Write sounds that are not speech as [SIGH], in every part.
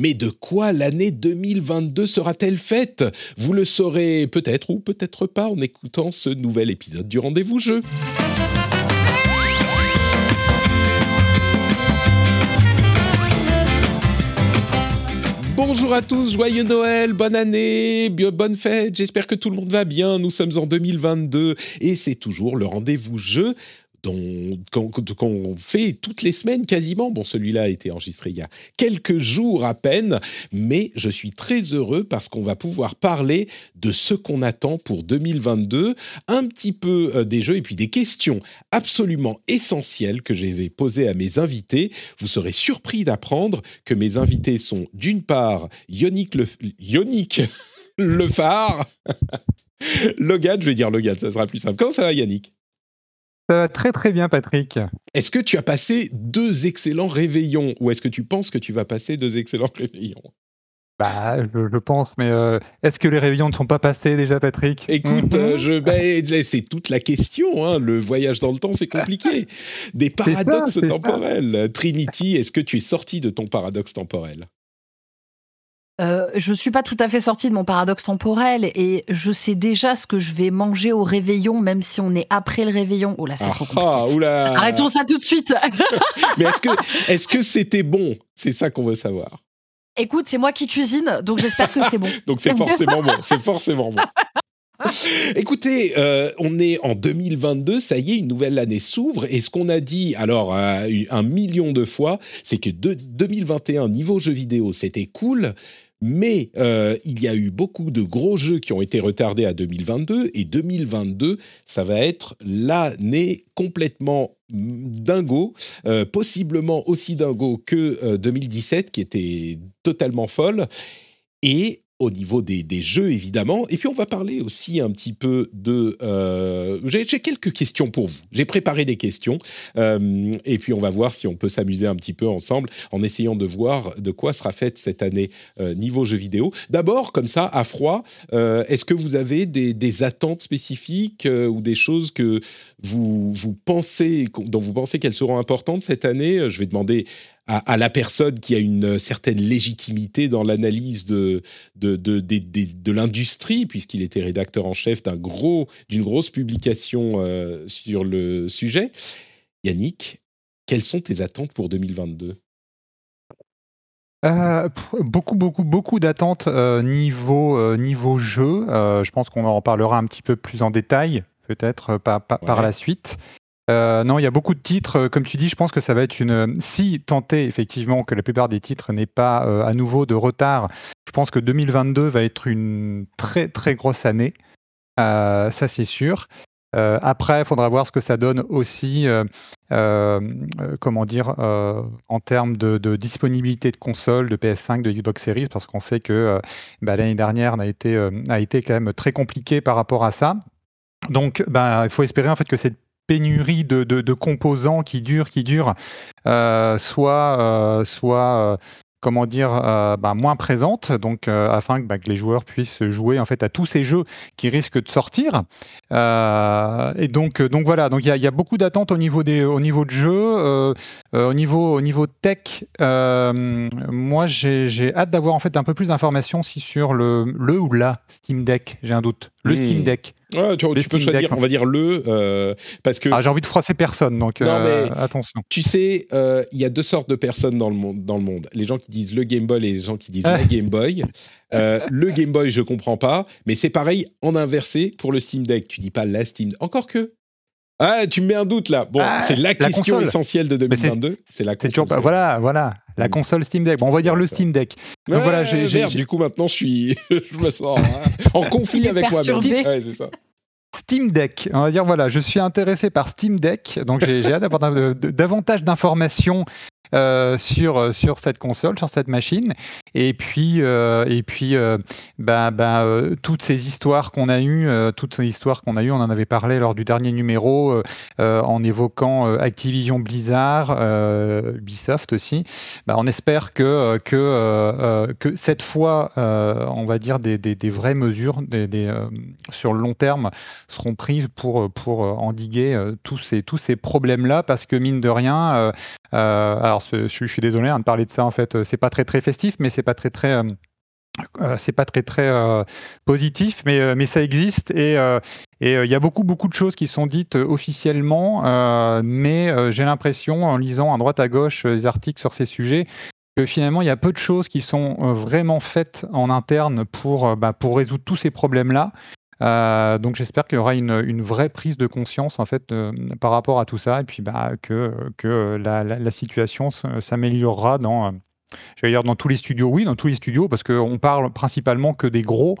Mais de quoi l'année 2022 sera-t-elle faite? Vous le saurez peut-être ou peut-être pas en écoutant ce nouvel épisode du Rendez-vous Jeu. Bonjour à tous, joyeux Noël, bonne année, bonne fête, j'espère que tout le monde va bien, nous sommes en 2022 et c'est toujours le rendez-vous jeu qu'on fait toutes les semaines quasiment. Bon, celui-là a été enregistré il y a quelques jours à peine, mais je suis très heureux parce qu'on va pouvoir parler de ce qu'on attend pour 2022, un petit peu euh, des jeux et puis des questions absolument essentielles que j'ai posées à mes invités. Vous serez surpris d'apprendre que mes invités sont d'une part Yannick Le, Yannick [LAUGHS] le phare, [LAUGHS] Logan, je vais dire Logan, ça sera plus simple. Comment ça va Yannick? Très très bien, Patrick. Est-ce que tu as passé deux excellents réveillons ou est-ce que tu penses que tu vas passer deux excellents [LAUGHS] réveillons? Bah, je, pense, mais euh, est-ce que les réveillons ne sont pas passés déjà, Patrick? Écoute, euh, je, ben, c'est toute la question. Hein. Le voyage dans le temps, c'est compliqué. [LAUGHS] Des paradoxes temporels. Trinity, est-ce que tu es sorti de ton paradoxe temporel? Euh, je suis pas tout à fait sortie de mon paradoxe temporel et je sais déjà ce que je vais manger au réveillon, même si on est après le réveillon. Oh là, c'est trop ah, compliqué. Arrêtons ça tout de suite. [LAUGHS] Mais est-ce que est-ce que c'était bon? C'est ça qu'on veut savoir. Écoute, c'est moi qui cuisine, donc j'espère que c'est bon. [LAUGHS] donc c'est forcément bon. C'est forcément bon. [LAUGHS] Écoutez, euh, on est en 2022, ça y est, une nouvelle année s'ouvre. Et ce qu'on a dit, alors, un million de fois, c'est que 2021, niveau jeux vidéo, c'était cool. Mais euh, il y a eu beaucoup de gros jeux qui ont été retardés à 2022 et 2022, ça va être l'année complètement dingo, euh, possiblement aussi dingo que 2017 euh, qui était totalement folle. Et au niveau des, jeux, évidemment. Et puis, on va parler aussi un petit peu de... Euh, j'ai quelques questions pour vous. J'ai préparé des questions. Euh, et puis, on va voir si on peut s'amuser un petit peu ensemble en essayant de voir de quoi sera faite cette année euh, niveau jeux vidéo. D'abord, comme ça, à froid, est-ce que vous avez des, attentes spécifiques ou des choses que vous pensez, dont vous pensez qu'elles seront importantes cette année? Je vais demander à, la personne qui a une certaine légitimité dans l'analyse de, de, de, de, l'industrie, puisqu'il était rédacteur en chef d'un gros, d'une grosse publication euh, sur le sujet. Yannick, quelles sont tes attentes pour 2022 euh, beaucoup, beaucoup, beaucoup d'attentes euh, niveau, niveau jeu. je pense qu'on en parlera un petit peu plus en détail, peut-être par, par la suite. Euh, non, il y a beaucoup de titres. Euh, comme tu dis, je pense que ça va être une. Si tenté effectivement que la plupart des titres n'aient pas euh, à nouveau de retard, je pense que 2022 va être une très très grosse année. ça c'est sûr. après, il faudra voir ce que ça donne aussi, comment dire, en termes de, disponibilité de consoles, de PS5, de Xbox Series, parce qu'on sait que bah, l'année dernière a été, a été quand même très compliquée par rapport à ça. Donc, bah, il faut espérer en fait que cette pénurie de, composants qui durent, qui durent, euh, soit, euh, soit euh, comment dire, bah, moins présente, donc afin bah, que les joueurs puissent jouer en fait à tous ces jeux qui risquent de sortir. et donc, donc voilà, donc il y, a, beaucoup d'attentes au niveau des, au niveau de jeu, au niveau, au niveau tech. moi, j'ai hâte d'avoir en fait un peu plus d'informations si sur le ou la Steam Deck. J'ai un doute. Le hmm. Steam Deck tu, peux choisir, on va dire le, euh, parce que. Ah, j'ai envie de froisser personne, donc euh, attention. Tu sais, euh, il y a deux sortes de personnes dans le monde. Dans le monde. Les gens qui disent le Game Boy et les gens qui disent [LAUGHS] la Game Boy. le Game Boy, je comprends pas, mais c'est pareil en inversé pour le Steam Deck. Tu dis pas la Steam. Encore que. Ah, tu me mets un doute là. Bon, ah, c'est la, question essentielle de 2022. C'est la console. voilà, voilà. La mm. console Steam Deck. Bon, on va dire le Steam Deck. Donc voilà, j'ai, merde, du coup maintenant je suis, [LAUGHS] je me sens hein, en [LAUGHS] conflit avec moi-même. Ouais, c'est ça. Steam Deck. On va dire voilà, je suis intéressé par Steam Deck, donc j'ai hâte d'avoir [LAUGHS] davantage d'informations sur sur cette console, sur cette machine. Et puis et puis bah, bah, toutes ces histoires qu'on a eues, toutes ces histoires qu'on a eues, on en avait parlé lors du dernier numéro en évoquant Activision Blizzard, Ubisoft aussi. Bah, on espère que que que cette fois, on va dire des, des, vraies mesures des, sur le long terme seront prises pour pour endiguer tous ces tous ces problèmes là parce que mine de rien alors je, suis désolé hein, de parler de ça en fait c'est pas très très festif mais c'est pas très très c'est pas très très positif, mais, mais ça existe et et il y a beaucoup beaucoup de choses qui sont dites officiellement, mais j'ai l'impression en lisant à droite à gauche les articles sur ces sujets que finalement il y a peu de choses qui sont vraiment faites en interne pour bah, pour résoudre tous ces problèmes là euh, donc j'espère qu'il y aura une, vraie prise de conscience en fait par rapport à tout ça et puis bah, que, la, situation s'améliorera dans, dire dans tous les studios. Oui, dans tous les studios parce qu'on parle principalement que des gros,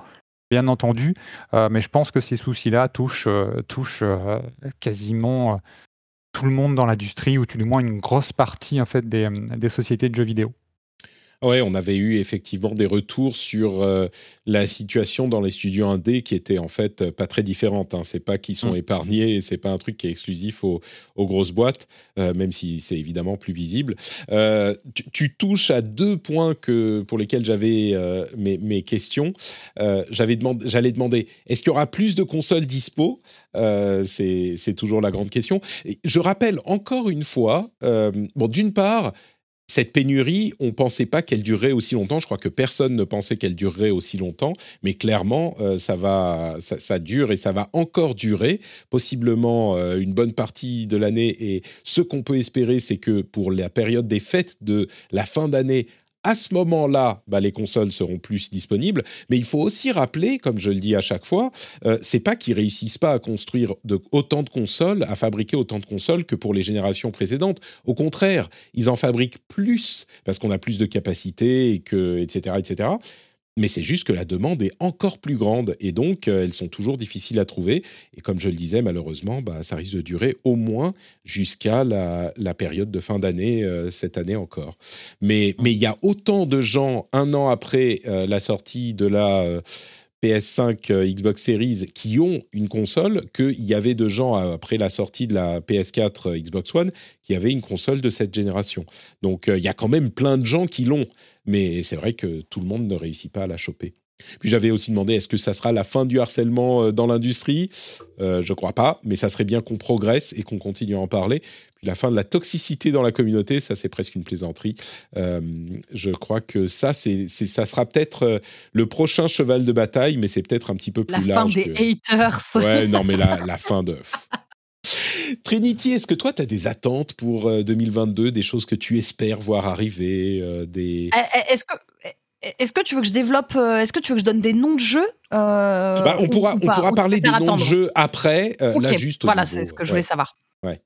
bien entendu, euh, mais je pense que ces soucis-là touchent, euh, touchent quasiment tout le monde dans l'industrie ou tout du moins une grosse partie en fait des sociétés de jeux vidéo. Ouais, on avait eu effectivement des retours sur euh, la situation dans les studios indés qui étaient en fait euh, pas très différentes. Hein. C'est pas qu'ils sont mmh. épargnés et c'est pas un truc qui est exclusif aux, grosses boîtes, euh, même si c'est évidemment plus visible. Tu, touches à deux points que, pour lesquels j'avais mes, mes, questions. j'avais j'allais demander, est-ce qu'il y aura plus de consoles dispo? C'est toujours la grande question. je rappelle encore une fois, bon, d'une part, cette pénurie, on ne pensait pas qu'elle durerait aussi longtemps. Je crois que personne ne pensait qu'elle durerait aussi longtemps, mais clairement, euh, ça va, ça, dure et ça va encore durer, possiblement euh, une bonne partie de l'année. Et ce qu'on peut espérer, c'est que pour la période des fêtes de la fin d'année, à ce moment-là, bah, les consoles seront plus disponibles. Mais il faut aussi rappeler, comme je le dis à chaque fois, euh, c'est pas qu'ils réussissent pas à construire autant de consoles, à fabriquer autant de consoles que pour les générations précédentes. Au contraire, ils en fabriquent plus parce qu'on a plus de capacité et que, etc., etc mais c'est juste que la demande est encore plus grande et donc euh, elles sont toujours difficiles à trouver. Et comme je le disais, malheureusement, bah, ça risque de durer au moins jusqu'à la, période de fin d'année, euh, cette année encore. Mais il y a autant de gens, un an après euh, la sortie de la PS5, euh, Xbox Series qui ont une console qu'il y avait de gens euh, après la sortie de la PS4, euh, Xbox One qui avaient une console de cette génération. Donc il y a quand même plein de gens qui l'ont, mais c'est vrai que tout le monde ne réussit pas à la choper. Puis j'avais aussi demandé est-ce que ça sera la fin du harcèlement dans l'industrie? Euh, Je crois pas, mais ça serait bien qu'on progresse et qu'on continue à en parler la fin de la toxicité dans la communauté, ça c'est presque une plaisanterie. Euh, je crois que ça, c'est, ça sera peut-être euh, le prochain cheval de bataille, mais c'est peut-être un petit peu plus large. La fin des haters. Ouais, non, mais la, la fin de. [LAUGHS] Trinity, est-ce que toi, tu as des attentes pour 2022, euh, des choses que tu espères voir arriver des... Eh, eh, est-ce que, eh, est-ce que tu veux que je développe Est-ce que tu veux que je donne des noms de jeux bah, On pourra, on pourra parler des noms de jeux après. là, juste voilà, c'est ce que je voulais savoir. Ouais.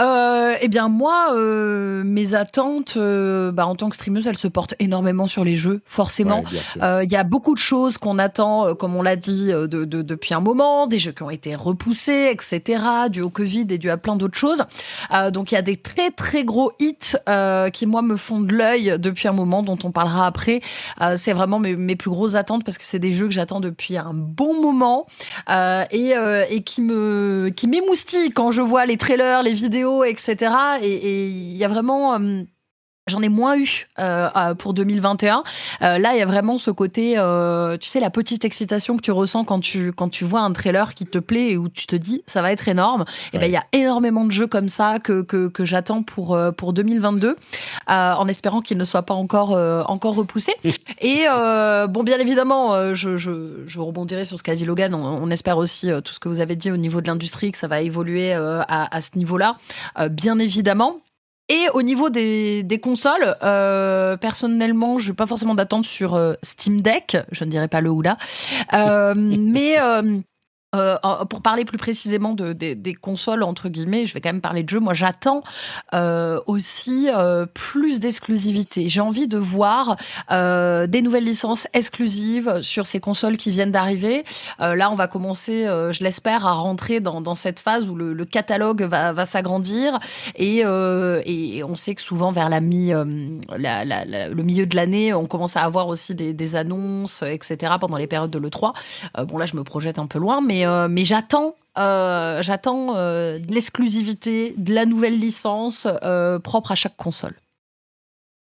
Euh, eh bien moi, euh, mes attentes, euh, bah, en tant que streameuse, elles se portent énormément sur les jeux, forcément. Il y a beaucoup de choses qu'on attend, comme on l'a dit, de, depuis un moment, des jeux qui ont été repoussés, etc., dû au Covid et dû à plein d'autres choses. donc il y a des très très gros hits qui moi me font de l'œil depuis un moment, dont on parlera après. c'est vraiment mes, mes, plus grosses attentes parce que c'est des jeux que j'attends depuis un bon moment et, et qui me qui m'émoustillent quand je vois les trailers, les vidéos, etc. Et il y a vraiment euh, J'en ai moins eu euh, pour 2021. Euh, là, il y a vraiment ce côté, euh, tu sais, la petite excitation que tu ressens quand tu quand tu vois un trailer qui te plaît et où tu te dis ça va être énorme. Et ben il y a énormément de jeux comme ça que que, que j'attends pour pour 2022, en espérant qu'ils ne soient pas encore encore repoussés. [LAUGHS] et bon, bien évidemment, je, je, je rebondirai sur ce qu'a dit Logan. On, espère aussi tout ce que vous avez dit au niveau de l'industrie que ça va évoluer à, à ce niveau-là, bien évidemment. Et au niveau des, consoles, euh, personnellement, je n'ai pas forcément d'attente sur euh, Steam Deck, je ne dirais pas le ou là, euh, [LAUGHS] mais euh, pour parler plus précisément de, des consoles, entre guillemets, je vais quand même parler de jeux. Moi, j'attends euh, aussi euh, plus d'exclusivité. J'ai envie de voir des nouvelles licences exclusives sur ces consoles qui viennent d'arriver. là, on va commencer, je l'espère, à rentrer dans, cette phase où le, catalogue va, s'agrandir. Et, on sait que souvent, vers le milieu de l'année, on commence à avoir aussi des, des annonces, etc., pendant les périodes de l'E3. bon, là, je me projette un peu loin, mais euh, mais, j'attends euh, j'attends euh, de l'exclusivité, de la nouvelle licence propre à chaque console.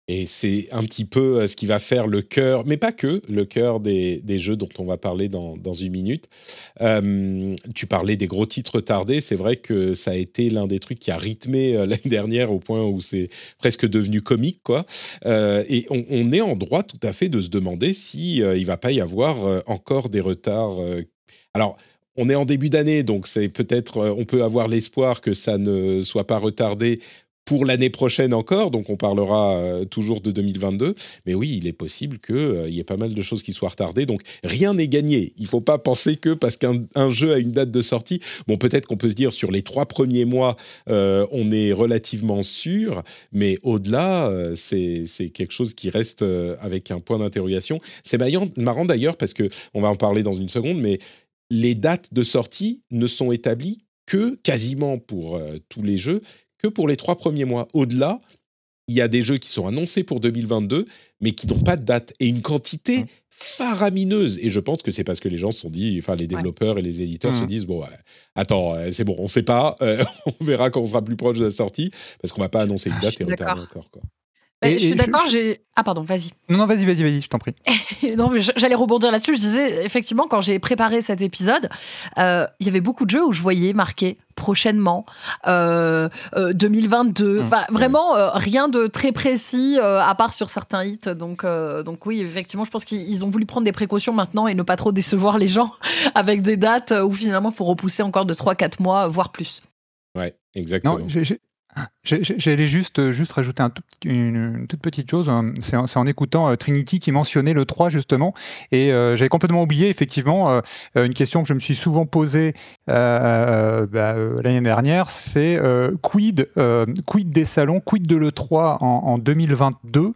Et c'est un petit peu ce qui va faire le cœur, mais pas que, le cœur des, jeux dont on va parler dans, une minute. tu parlais des gros titres retardés. C'est vrai que ça a été l'un des trucs qui a rythmé [LAUGHS] l'année dernière au point où c'est presque devenu comique. quoi. et on, est en droit tout à fait de se demander si il va pas y avoir encore des retards. Alors, on est en début d'année, donc c'est peut-être, euh, on peut avoir l'espoir que ça ne soit pas retardé pour l'année prochaine encore, donc on parlera euh, toujours de 2022. Mais oui, il est possible qu'il euh, y ait pas mal de choses qui soient retardées. Donc rien n'est gagné. Il ne faut pas penser que parce qu'un jeu a une date de sortie, bon peut-être qu'on peut se dire sur les trois premiers mois, on est relativement sûr, mais au-delà, c'est quelque chose qui reste avec un point d'interrogation. C'est marrant d'ailleurs parce que on va en parler dans une seconde, mais les dates de sortie ne sont établies que quasiment pour euh, tous les jeux, que pour les trois premiers mois. Au-delà, il y a des jeux qui sont annoncés pour 2022, mais qui n'ont pas de date et une quantité mmh. faramineuse. Et je pense que c'est parce que les gens se sont dit, enfin les développeurs et les éditeurs se mmh. disent bon, attends, euh, c'est bon, on ne sait pas, euh, [LAUGHS] on verra quand on sera plus proche de la sortie, parce qu'on va pas annoncer une ah, date et retarder encore. Quoi. Bah, je suis d'accord, j'ai. Ah, pardon, vas-y. Non, non, vas-y, vas-y, vas-y, je t'en prie. [LAUGHS] non, mais j'allais rebondir là-dessus. Je disais, effectivement, quand j'ai préparé cet épisode, euh, il y avait beaucoup de jeux où je voyais marqué prochainement, euh, 2022. Euh, mmh. Enfin, vraiment, euh, rien de très précis, à part sur certains hits. Donc, donc, oui, effectivement, je pense qu'ils ont voulu prendre des précautions maintenant et ne pas trop décevoir les gens [LAUGHS] avec des dates où finalement, il faut repousser encore de 3-4 mois, voire plus. Ouais, exactement. Non, J'allais juste, juste rajouter un une, toute petite chose. Hein. C'est en, écoutant euh, Trinity qui mentionnait le 3 justement. Et euh, j'avais complètement oublié effectivement euh, une question que je me suis souvent posée bah, l'année dernière. C'est quid, des salons, quid de l'E3 en, en 2022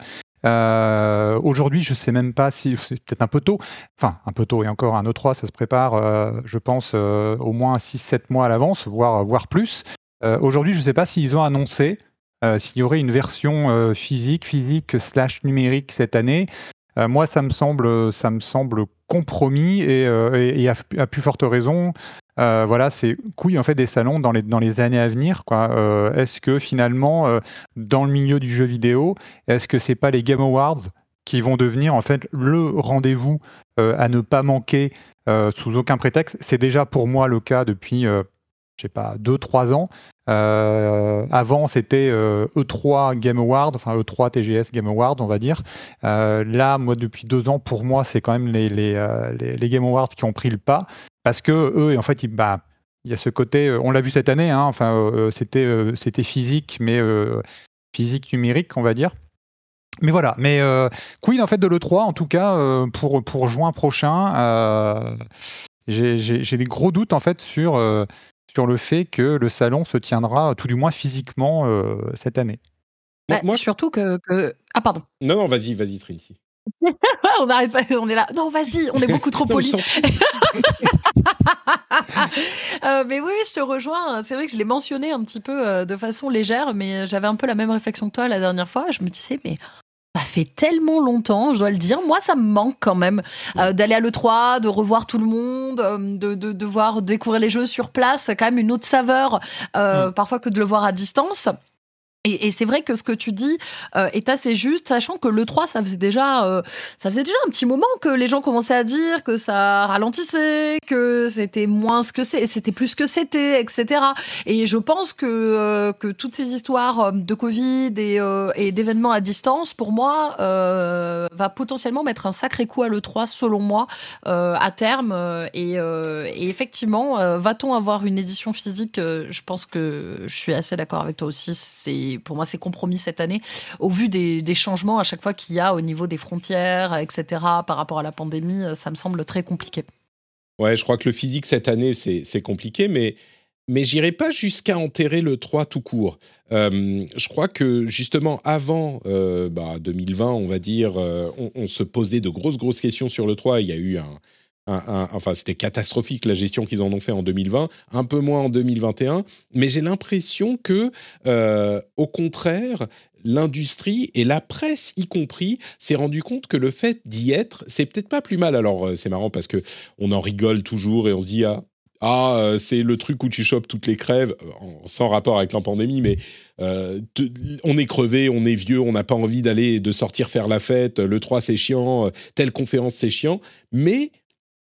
Aujourd'hui, je sais même pas si c'est peut-être un peu tôt. Enfin, un peu tôt et encore un E3, ça se prépare, je pense, au moins 6-7 mois à l'avance, voire, voire plus. Euh, aujourd'hui, je ne sais pas s'ils ont annoncé euh, s'il y aurait une version euh, physique, physique slash numérique cette année. moi, ça me semble, ça me semble compromis et, à, plus forte raison. voilà, c'est couille en fait des salons dans les, dans les années à venir. est-ce que finalement, dans le milieu du jeu vidéo, est-ce que c'est pas les Game Awards qui vont devenir en fait le rendez-vous à ne pas manquer sous aucun prétexte? C'est déjà pour moi le cas depuis je sais pas, 2-3 ans. Euh, avant, c'était E3 euh, e Game Award, enfin E3 TGS Game Award, on va dire. Euh, là, moi, depuis deux ans, pour moi, c'est quand même les, Game Awards qui ont pris le pas. Parce que eux, en fait, bah, il y a ce côté, on l'a vu cette année, hein, enfin, c'était, physique, mais physique numérique, on va dire. Mais voilà, mais quid en fait de l'E3, en tout cas, pour, pour juin prochain, j'ai des gros doutes en fait sur sur le fait que le salon se tiendra, tout du moins physiquement, euh, cette année. Bah, moi, surtout que, Ah, pardon. Non, non, vas-y, vas-y, Trinity. [LAUGHS] on n'arrête pas, on est là. Non, vas-y, on est beaucoup trop [LAUGHS] poli. [LAUGHS] Euh, mais oui, je te rejoins. C'est vrai que je l'ai mentionné un petit peu euh, de façon légère, mais j'avais un peu la même réflexion que toi la dernière fois. Je me disais, mais fait tellement longtemps, je dois le dire. Moi, ça me manque quand même euh, d'aller à l'E3, de revoir tout le monde, euh, de, de, de, voir découvrir les jeux sur place. C'est quand même une autre saveur, euh, parfois, que de le voir à distance. Et, c'est vrai que ce que tu dis euh, est assez juste, sachant que le 3, ça faisait déjà, euh, ça faisait déjà un petit moment que les gens commençaient à dire que ça ralentissait, que c'était moins ce que c'est, c'était plus ce que c'était, etc. Et je pense que euh, que toutes ces histoires de Covid et, et d'événements à distance, pour moi, va potentiellement mettre un sacré coup à le 3, selon moi, à terme. Et, et effectivement, va-t-on avoir une édition physique? Je pense que je suis assez d'accord avec toi aussi. C'est pour moi, c'est compromis cette année, au vu des, changements à chaque fois qu'il y a au niveau des frontières, etc., par rapport à la pandémie, ça me semble très compliqué. Ouais, je crois que le physique cette année, c'est compliqué, mais, mais j'irai pas jusqu'à enterrer le 3 tout court. Euh, je crois que justement, avant euh, bah, 2020, on va dire, euh, on, se posait de grosses, grosses questions sur le 3. Il y a eu un. Enfin, c'était catastrophique la gestion qu'ils en ont fait en 2020, un peu moins en 2021, mais j'ai l'impression que, au contraire, l'industrie et la presse y compris s'est rendu compte que le fait d'y être, c'est peut-être pas plus mal. Alors euh, c'est marrant parce que on en rigole toujours et on se dit ah ah, euh, c'est le truc où tu chopes toutes les crèves, euh, sans rapport avec la pandémie, mais on est crevé, on est vieux, on n'a pas envie d'aller, de sortir faire la fête, le 3 c'est chiant, telle conférence c'est chiant, mais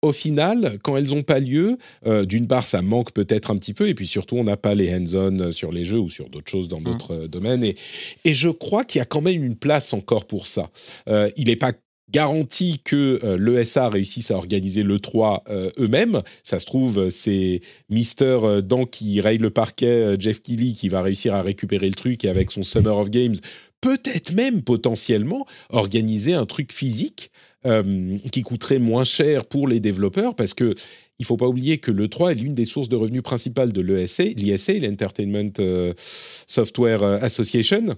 au final, quand elles n'ont pas lieu, euh, d'une part, ça manque peut-être un petit peu, et puis surtout, on n'a pas les hands-on sur les jeux ou sur d'autres choses dans mmh. d'autres euh, domaines. Et, et, je crois qu'il y a quand même une place encore pour ça. Euh, il n'est pas garanti que l'ESA réussisse à organiser le 3 eux-mêmes. Ça se trouve, c'est Mister Dan qui raye le parquet, Jeff Keighley qui va réussir à récupérer le truc et avec son Summer of Games, peut-être même potentiellement organiser un truc physique euh, qui coûterait moins cher pour les développeurs parce que il faut pas oublier que le 3 est l'une des sources de revenus principales de l'ESA, l'ISA, l'Entertainment euh, Software Association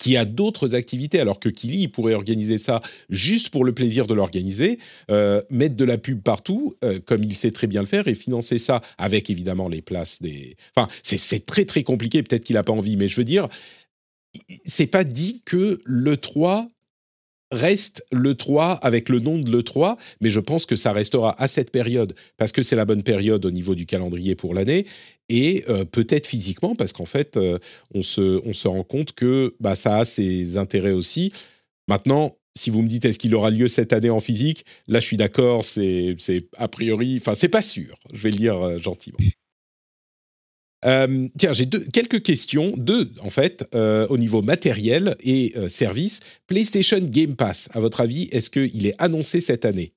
qui a d'autres activités, alors que Kili pourrait organiser ça juste pour le plaisir de l'organiser, euh, mettre de la pub partout, comme il sait très bien le faire, et financer ça avec évidemment les places des... Enfin, c'est très très compliqué, peut-être qu'il n'a pas envie, mais je veux dire, c'est pas dit que le 3 reste le 3 avec le nom de le 3, mais je pense que ça restera à cette période parce que c'est la bonne période au niveau du calendrier pour l'année et euh, peut-être physiquement parce qu'en fait euh, on, se, on se rend compte que bah, ça a ses intérêts aussi. Maintenant, si vous me dites est-ce qu'il aura lieu cette année en physique, là je suis d'accord, c'est a priori, enfin c'est pas sûr, je vais le dire euh, gentiment. Euh, tiens, j'ai quelques questions, deux en fait, euh, au niveau matériel et euh, service. PlayStation Game Pass, à votre avis, est-ce qu'il est annoncé cette année?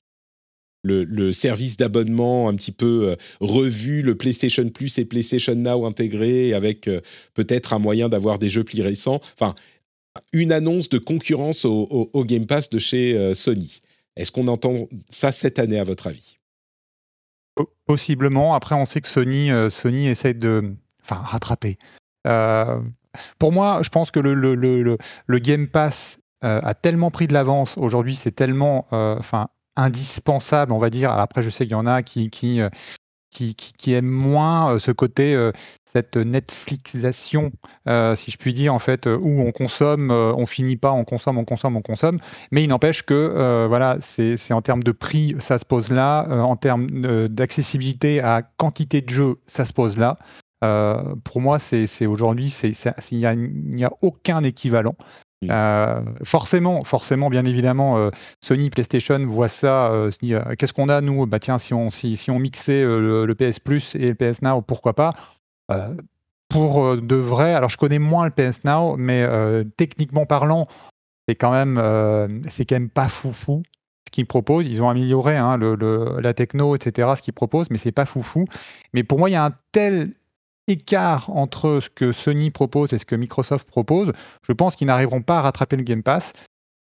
Le, service d'abonnement un petit peu revu, le PlayStation Plus et PlayStation Now intégrés, avec peut-être un moyen d'avoir des jeux plus récents. Enfin, une annonce de concurrence au Game Pass de chez Sony. Est-ce qu'on entend ça cette année, à votre avis? Possiblement. Après, on sait que Sony, euh, Sony essaie de, enfin, rattraper. Euh, pour moi, je pense que le, le, le, le Game Pass euh, a tellement pris de l'avance. Aujourd'hui, c'est tellement, enfin, indispensable, on va dire. Alors après, je sais qu'il y en a qui, qui, qui, qui, aiment moins ce côté cette Netflixation, euh, si je puis dire, en fait, où on consomme, euh, on finit pas, on consomme, on consomme, on consomme. Mais il n'empêche que, euh, voilà, c'est en termes de prix, ça se pose là. en termes d'accessibilité à quantité de jeux, ça se pose là. pour moi, c'est aujourd'hui, il n'y a, aucun équivalent. Forcément, forcément, bien évidemment, Sony, PlayStation voit ça, dit qu'est-ce qu'on a nous? Bah tiens, si on si, on mixait le, PS Plus et le PS Now, pourquoi pas? Euh, pour euh, de vrai, alors je connais moins le PS Now, mais euh, techniquement parlant, c'est quand même, c'est quand même pas foufou ce qu'ils proposent. Ils ont amélioré hein, la techno, etc., ce qu'ils proposent, mais c'est pas foufou. Mais pour moi, il y a un tel écart entre ce que Sony propose et ce que Microsoft propose, je pense qu'ils n'arriveront pas à rattraper le Game Pass.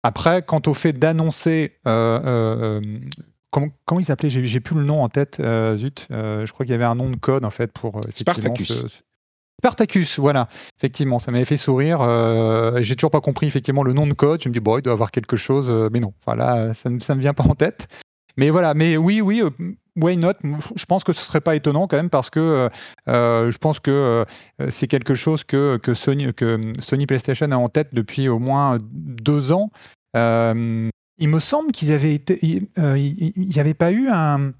Après, quant au fait d'annoncer comment, comment il s'appelait? J'ai plus le nom en tête. Euh, zut, euh, je crois qu'il y avait un nom de code en fait pour. Euh, Spartacus. Spartacus, voilà. Effectivement, ça m'avait fait sourire. J'ai toujours pas compris effectivement le nom de code. Je me dis bon, il doit avoir quelque chose, mais non. Voilà, ça ne me vient pas en tête. Mais voilà, mais oui, oui, why not? Je pense que ce serait pas étonnant quand même parce que je pense que c'est quelque chose que, que, Sony, que Sony PlayStation a en tête depuis au moins deux ans. Il me semble qu'ils avaient été, il n'y euh, avait pas eu un,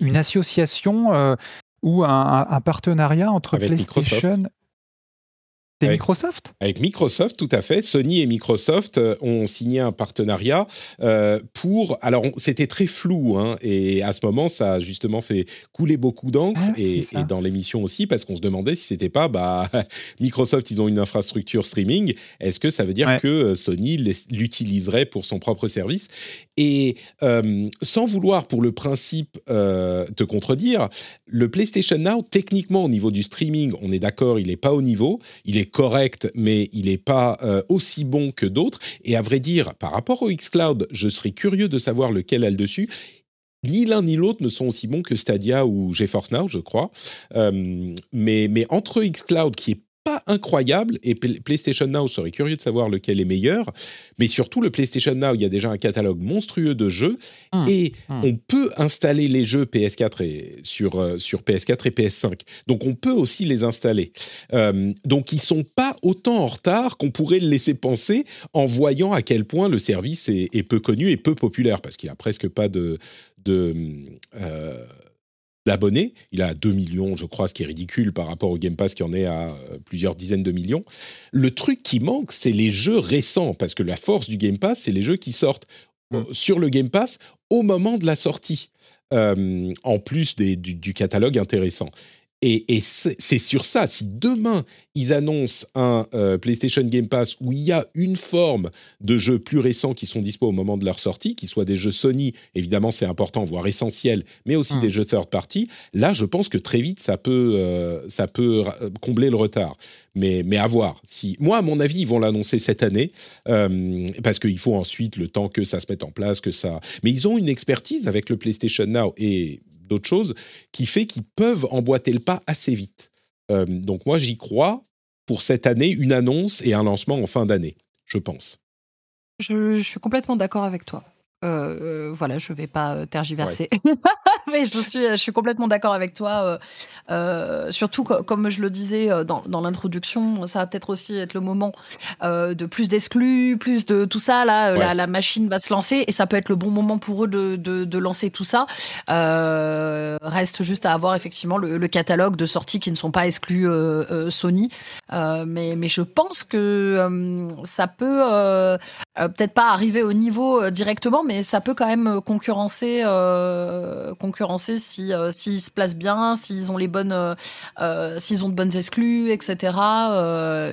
une association euh, ou un, un, partenariat entre PlayStation avec, Microsoft? Avec Microsoft, tout à fait. Sony et Microsoft euh, ont signé un partenariat euh, pour. Alors, c'était très flou, hein, et à ce moment, ça a justement fait couler beaucoup d'encre, ah, et, dans l'émission aussi, parce qu'on se demandait si c'était pas. Bah, [LAUGHS] Microsoft, ils ont une infrastructure streaming. Est-ce que ça veut dire que euh, Sony l'utiliserait pour son propre service? Et sans vouloir, pour le principe, te contredire, le PlayStation Now, techniquement, au niveau du streaming, on est d'accord, il n'est pas au niveau. Il est correct, mais il n'est pas euh, aussi bon que d'autres. Et à vrai dire, par rapport au xCloud, je serais curieux de savoir lequel a le dessus. ni l'un ni l'autre ne sont aussi bons que Stadia ou GeForce Now, je crois. mais, mais entre xCloud, qui est pas incroyable et PlayStation Now, je serais curieux de savoir lequel est meilleur, mais surtout le PlayStation Now, il y a déjà un catalogue monstrueux de jeux mmh. et mmh. on peut installer les jeux PS4 et sur, euh, sur PS4 et PS5. Donc on peut aussi les installer. Euh, donc ils sont pas autant en retard qu'on pourrait le laisser penser en voyant à quel point le service est, peu connu et peu populaire parce qu'il y a presque pas de, de euh, d'abonnés. Il a 2 millions, je crois, ce qui est ridicule par rapport au Game Pass qui en est à euh, plusieurs dizaines de millions. Le truc qui manque, c'est les jeux récents, parce que la force du Game Pass, c'est les jeux qui sortent euh, mm. sur le Game Pass au moment de la sortie, euh, en plus du, du, catalogue intéressant. Et, c'est sur ça, si demain ils annoncent un euh, PlayStation Game Pass où il y a une forme de jeux plus récents qui sont dispo au moment de leur sortie, qui soient des jeux Sony, évidemment c'est important, voire essentiel, mais aussi hmm. des jeux third party, là je pense que très vite ça peut, euh, ça peut combler le retard. Mais, mais à voir. Si, moi, à mon avis, ils vont l'annoncer cette année, euh, parce qu'il faut ensuite le temps que ça se mette en place, que ça... Mais ils ont une expertise avec le PlayStation Now, et d'autres choses, qui fait qu'ils peuvent emboîter le pas assez vite. Euh, donc moi, j'y crois pour cette année, une annonce et un lancement en fin d'année, je pense. je suis complètement d'accord avec toi. Euh, euh, voilà, je vais pas euh, tergiverser. [LAUGHS] Mais je suis, je suis complètement d'accord avec toi. surtout, comme je le disais dans, dans l'introduction, ça va peut-être aussi être le moment de plus d'exclus, plus de tout ça. Là, la, machine va se lancer et ça peut être le bon moment pour eux de, de, lancer tout ça. reste juste à avoir effectivement le, catalogue de sorties qui ne sont pas exclus Sony. mais, mais je pense que ça peut peut-être pas arriver au niveau directement, mais mais ça peut quand même euh, concurrencer, euh, concurrencer si euh, s'ils se placent bien, s'ils ont les bonnes, s'ils ont de bonnes exclus, etc.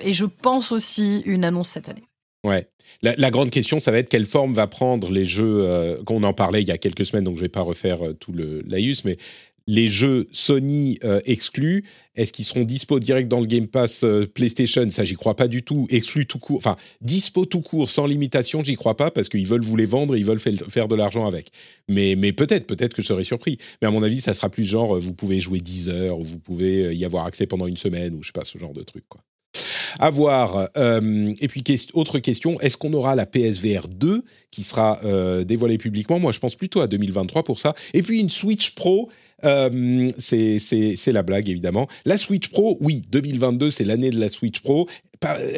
et je pense aussi une annonce cette année. Ouais. La, grande question, ça va être quelle forme va prendre les jeux, qu'on en parlait il y a quelques semaines, donc je ne vais pas refaire tout le laïus, mais les jeux Sony euh, exclus, est-ce qu'ils seront dispo direct dans le Game Pass euh, PlayStation? Ça, j'y crois pas du tout. Exclus tout court, enfin dispo tout court, sans limitation, j'y crois pas parce qu'ils veulent vous les vendre et ils veulent faire de l'argent avec. Mais, mais peut-être, peut-être que je serais surpris. Mais à mon avis, ça sera plus genre, euh, vous pouvez jouer 10 heures, ou vous pouvez y avoir accès pendant une semaine, ou je sais pas, ce genre de truc, quoi. À voir. et puis, autre question, est-ce qu'on aura la PSVR 2 qui sera dévoilée publiquement? Moi, je pense plutôt à 2023 pour ça. Et puis, une Switch Pro euh, c'est la blague, évidemment. La Switch Pro, oui, 2022, c'est l'année de la Switch Pro.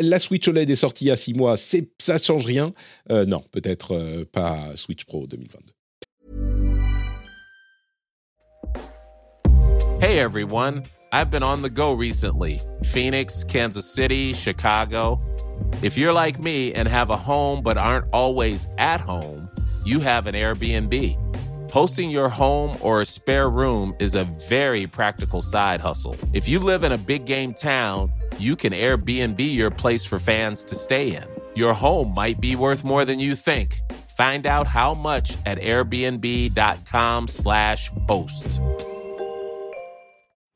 La Switch OLED est sortie il y a six mois, ça ne change rien. Euh, non, peut-être euh, pas Switch Pro 2022. Hey everyone, I've been on the go recently. Phoenix, Kansas City, Chicago. If you're like me and have a home but aren't always at home, you have an Airbnb. Hosting your home or a spare room is a very practical side hustle. If you live in a big game town, you can Airbnb your place for fans to stay in. Your home might be worth more than you think. Find out how much at airbnb.com/slash boast.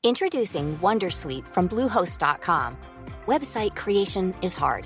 Introducing Wondersuite from Bluehost.com. Website creation is hard.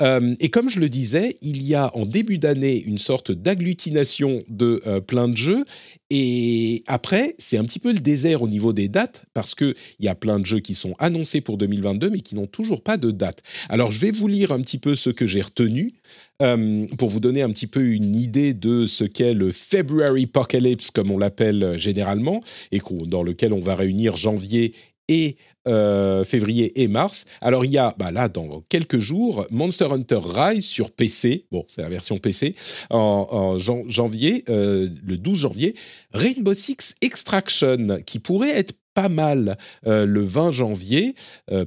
Euh, et comme je le disais, il y a en début d'année une sorte d'agglutination de euh, plein de jeux. Et après, c'est un petit peu le désert au niveau des dates, parce qu'il y a plein de jeux qui sont annoncés pour 2022, mais qui n'ont toujours pas de date. Alors, je vais vous lire un petit peu ce que j'ai retenu, euh, pour vous donner un petit peu une idée de ce qu'est le February Apocalypse, comme on l'appelle généralement, et dans lequel on va réunir janvier et euh, février et mars. Alors il y a, bah là, dans quelques jours, Monster Hunter Rise sur PC, bon, c'est la version PC, en, janvier, euh, le 12 janvier, Rainbow Six Extraction, qui pourrait être pas mal euh, le 20 janvier,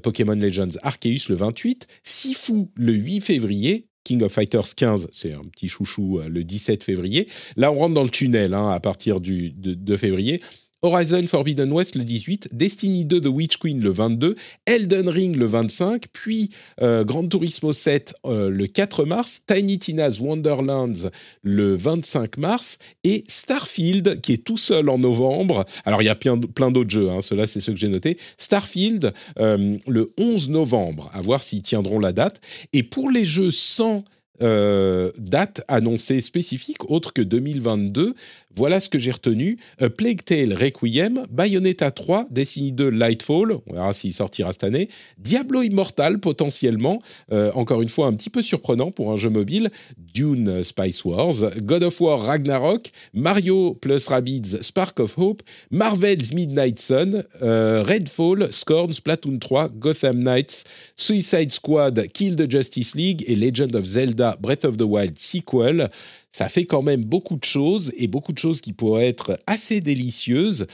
Pokémon Legends Arceus le 28, Sifu le 8 février, King of Fighters 15, c'est un petit chouchou le 17 février. Là, on rentre dans le tunnel hein, à partir du, de février. Horizon Forbidden West le 18, Destiny 2 The Witch Queen le 22, Elden Ring le 25, puis euh, Gran Turismo 7 euh, le 4 mars, Tiny Tina's Wonderlands le 25 mars et Starfield qui est tout seul en novembre. Alors il y a plein, d'autres jeux, hein, c'est ceux que j'ai notés. Starfield euh, le 11 novembre, à voir s'ils tiendront la date. Et pour les jeux sans euh, date annoncée spécifique autre que 2022. Voilà ce que j'ai retenu. Plague Tale Requiem, Bayonetta 3, Destiny 2 Lightfall, on verra s'il sortira cette année, Diablo Immortal potentiellement, euh, encore une fois un petit peu surprenant pour un jeu mobile, Dune Spice Wars, God of War Ragnarok, Mario plus Rabbids Spark of Hope, Marvel's Midnight Sun, euh, Redfall, Scorn, Splatoon 3, Gotham Knights, Suicide Squad, Kill the Justice League et Legend of Zelda Breath of the Wild sequel. Ça fait quand même beaucoup de choses et beaucoup de choses qui pourraient être assez délicieuses.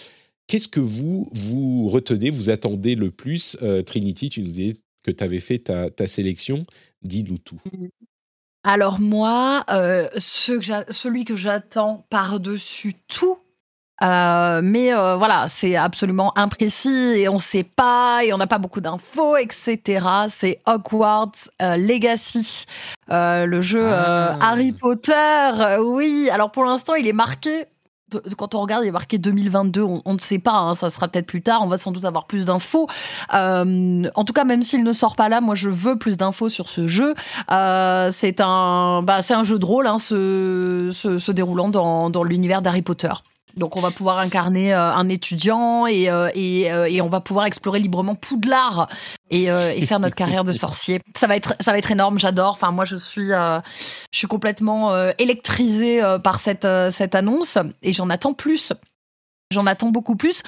Qu'est-ce que vous, vous retenez, vous attendez le plus euh, Trinity, tu nous disais que tu avais fait ta, sélection. Dis-nous tout. Alors moi, euh, celui que j'attends par-dessus tout, euh, mais euh, voilà, c'est absolument imprécis et on ne sait pas et on n'a pas beaucoup d'infos, etc. C'est Hogwarts euh, Legacy, le jeu ah. Harry Potter. oui, alors pour l'instant, il est marqué. quand on regarde, il est marqué 2022. On, ne sait pas, hein, ça sera peut-être plus tard. On va sans doute avoir plus d'infos. en tout cas, même s'il ne sort pas là, moi je veux plus d'infos sur ce jeu. c'est un, bah, c'est un jeu de rôle, hein, se, se, déroulant dans, dans l'univers d'Harry Potter. Donc on va pouvoir incarner euh, un étudiant et, euh, euh, et, on va pouvoir explorer librement Poudlard et, et faire notre carrière de sorcier. Ça va être ça va être énorme, j'adore. Enfin moi je suis je suis complètement électrisée par cette cette annonce et j'en attends plus. J'en attends beaucoup plus.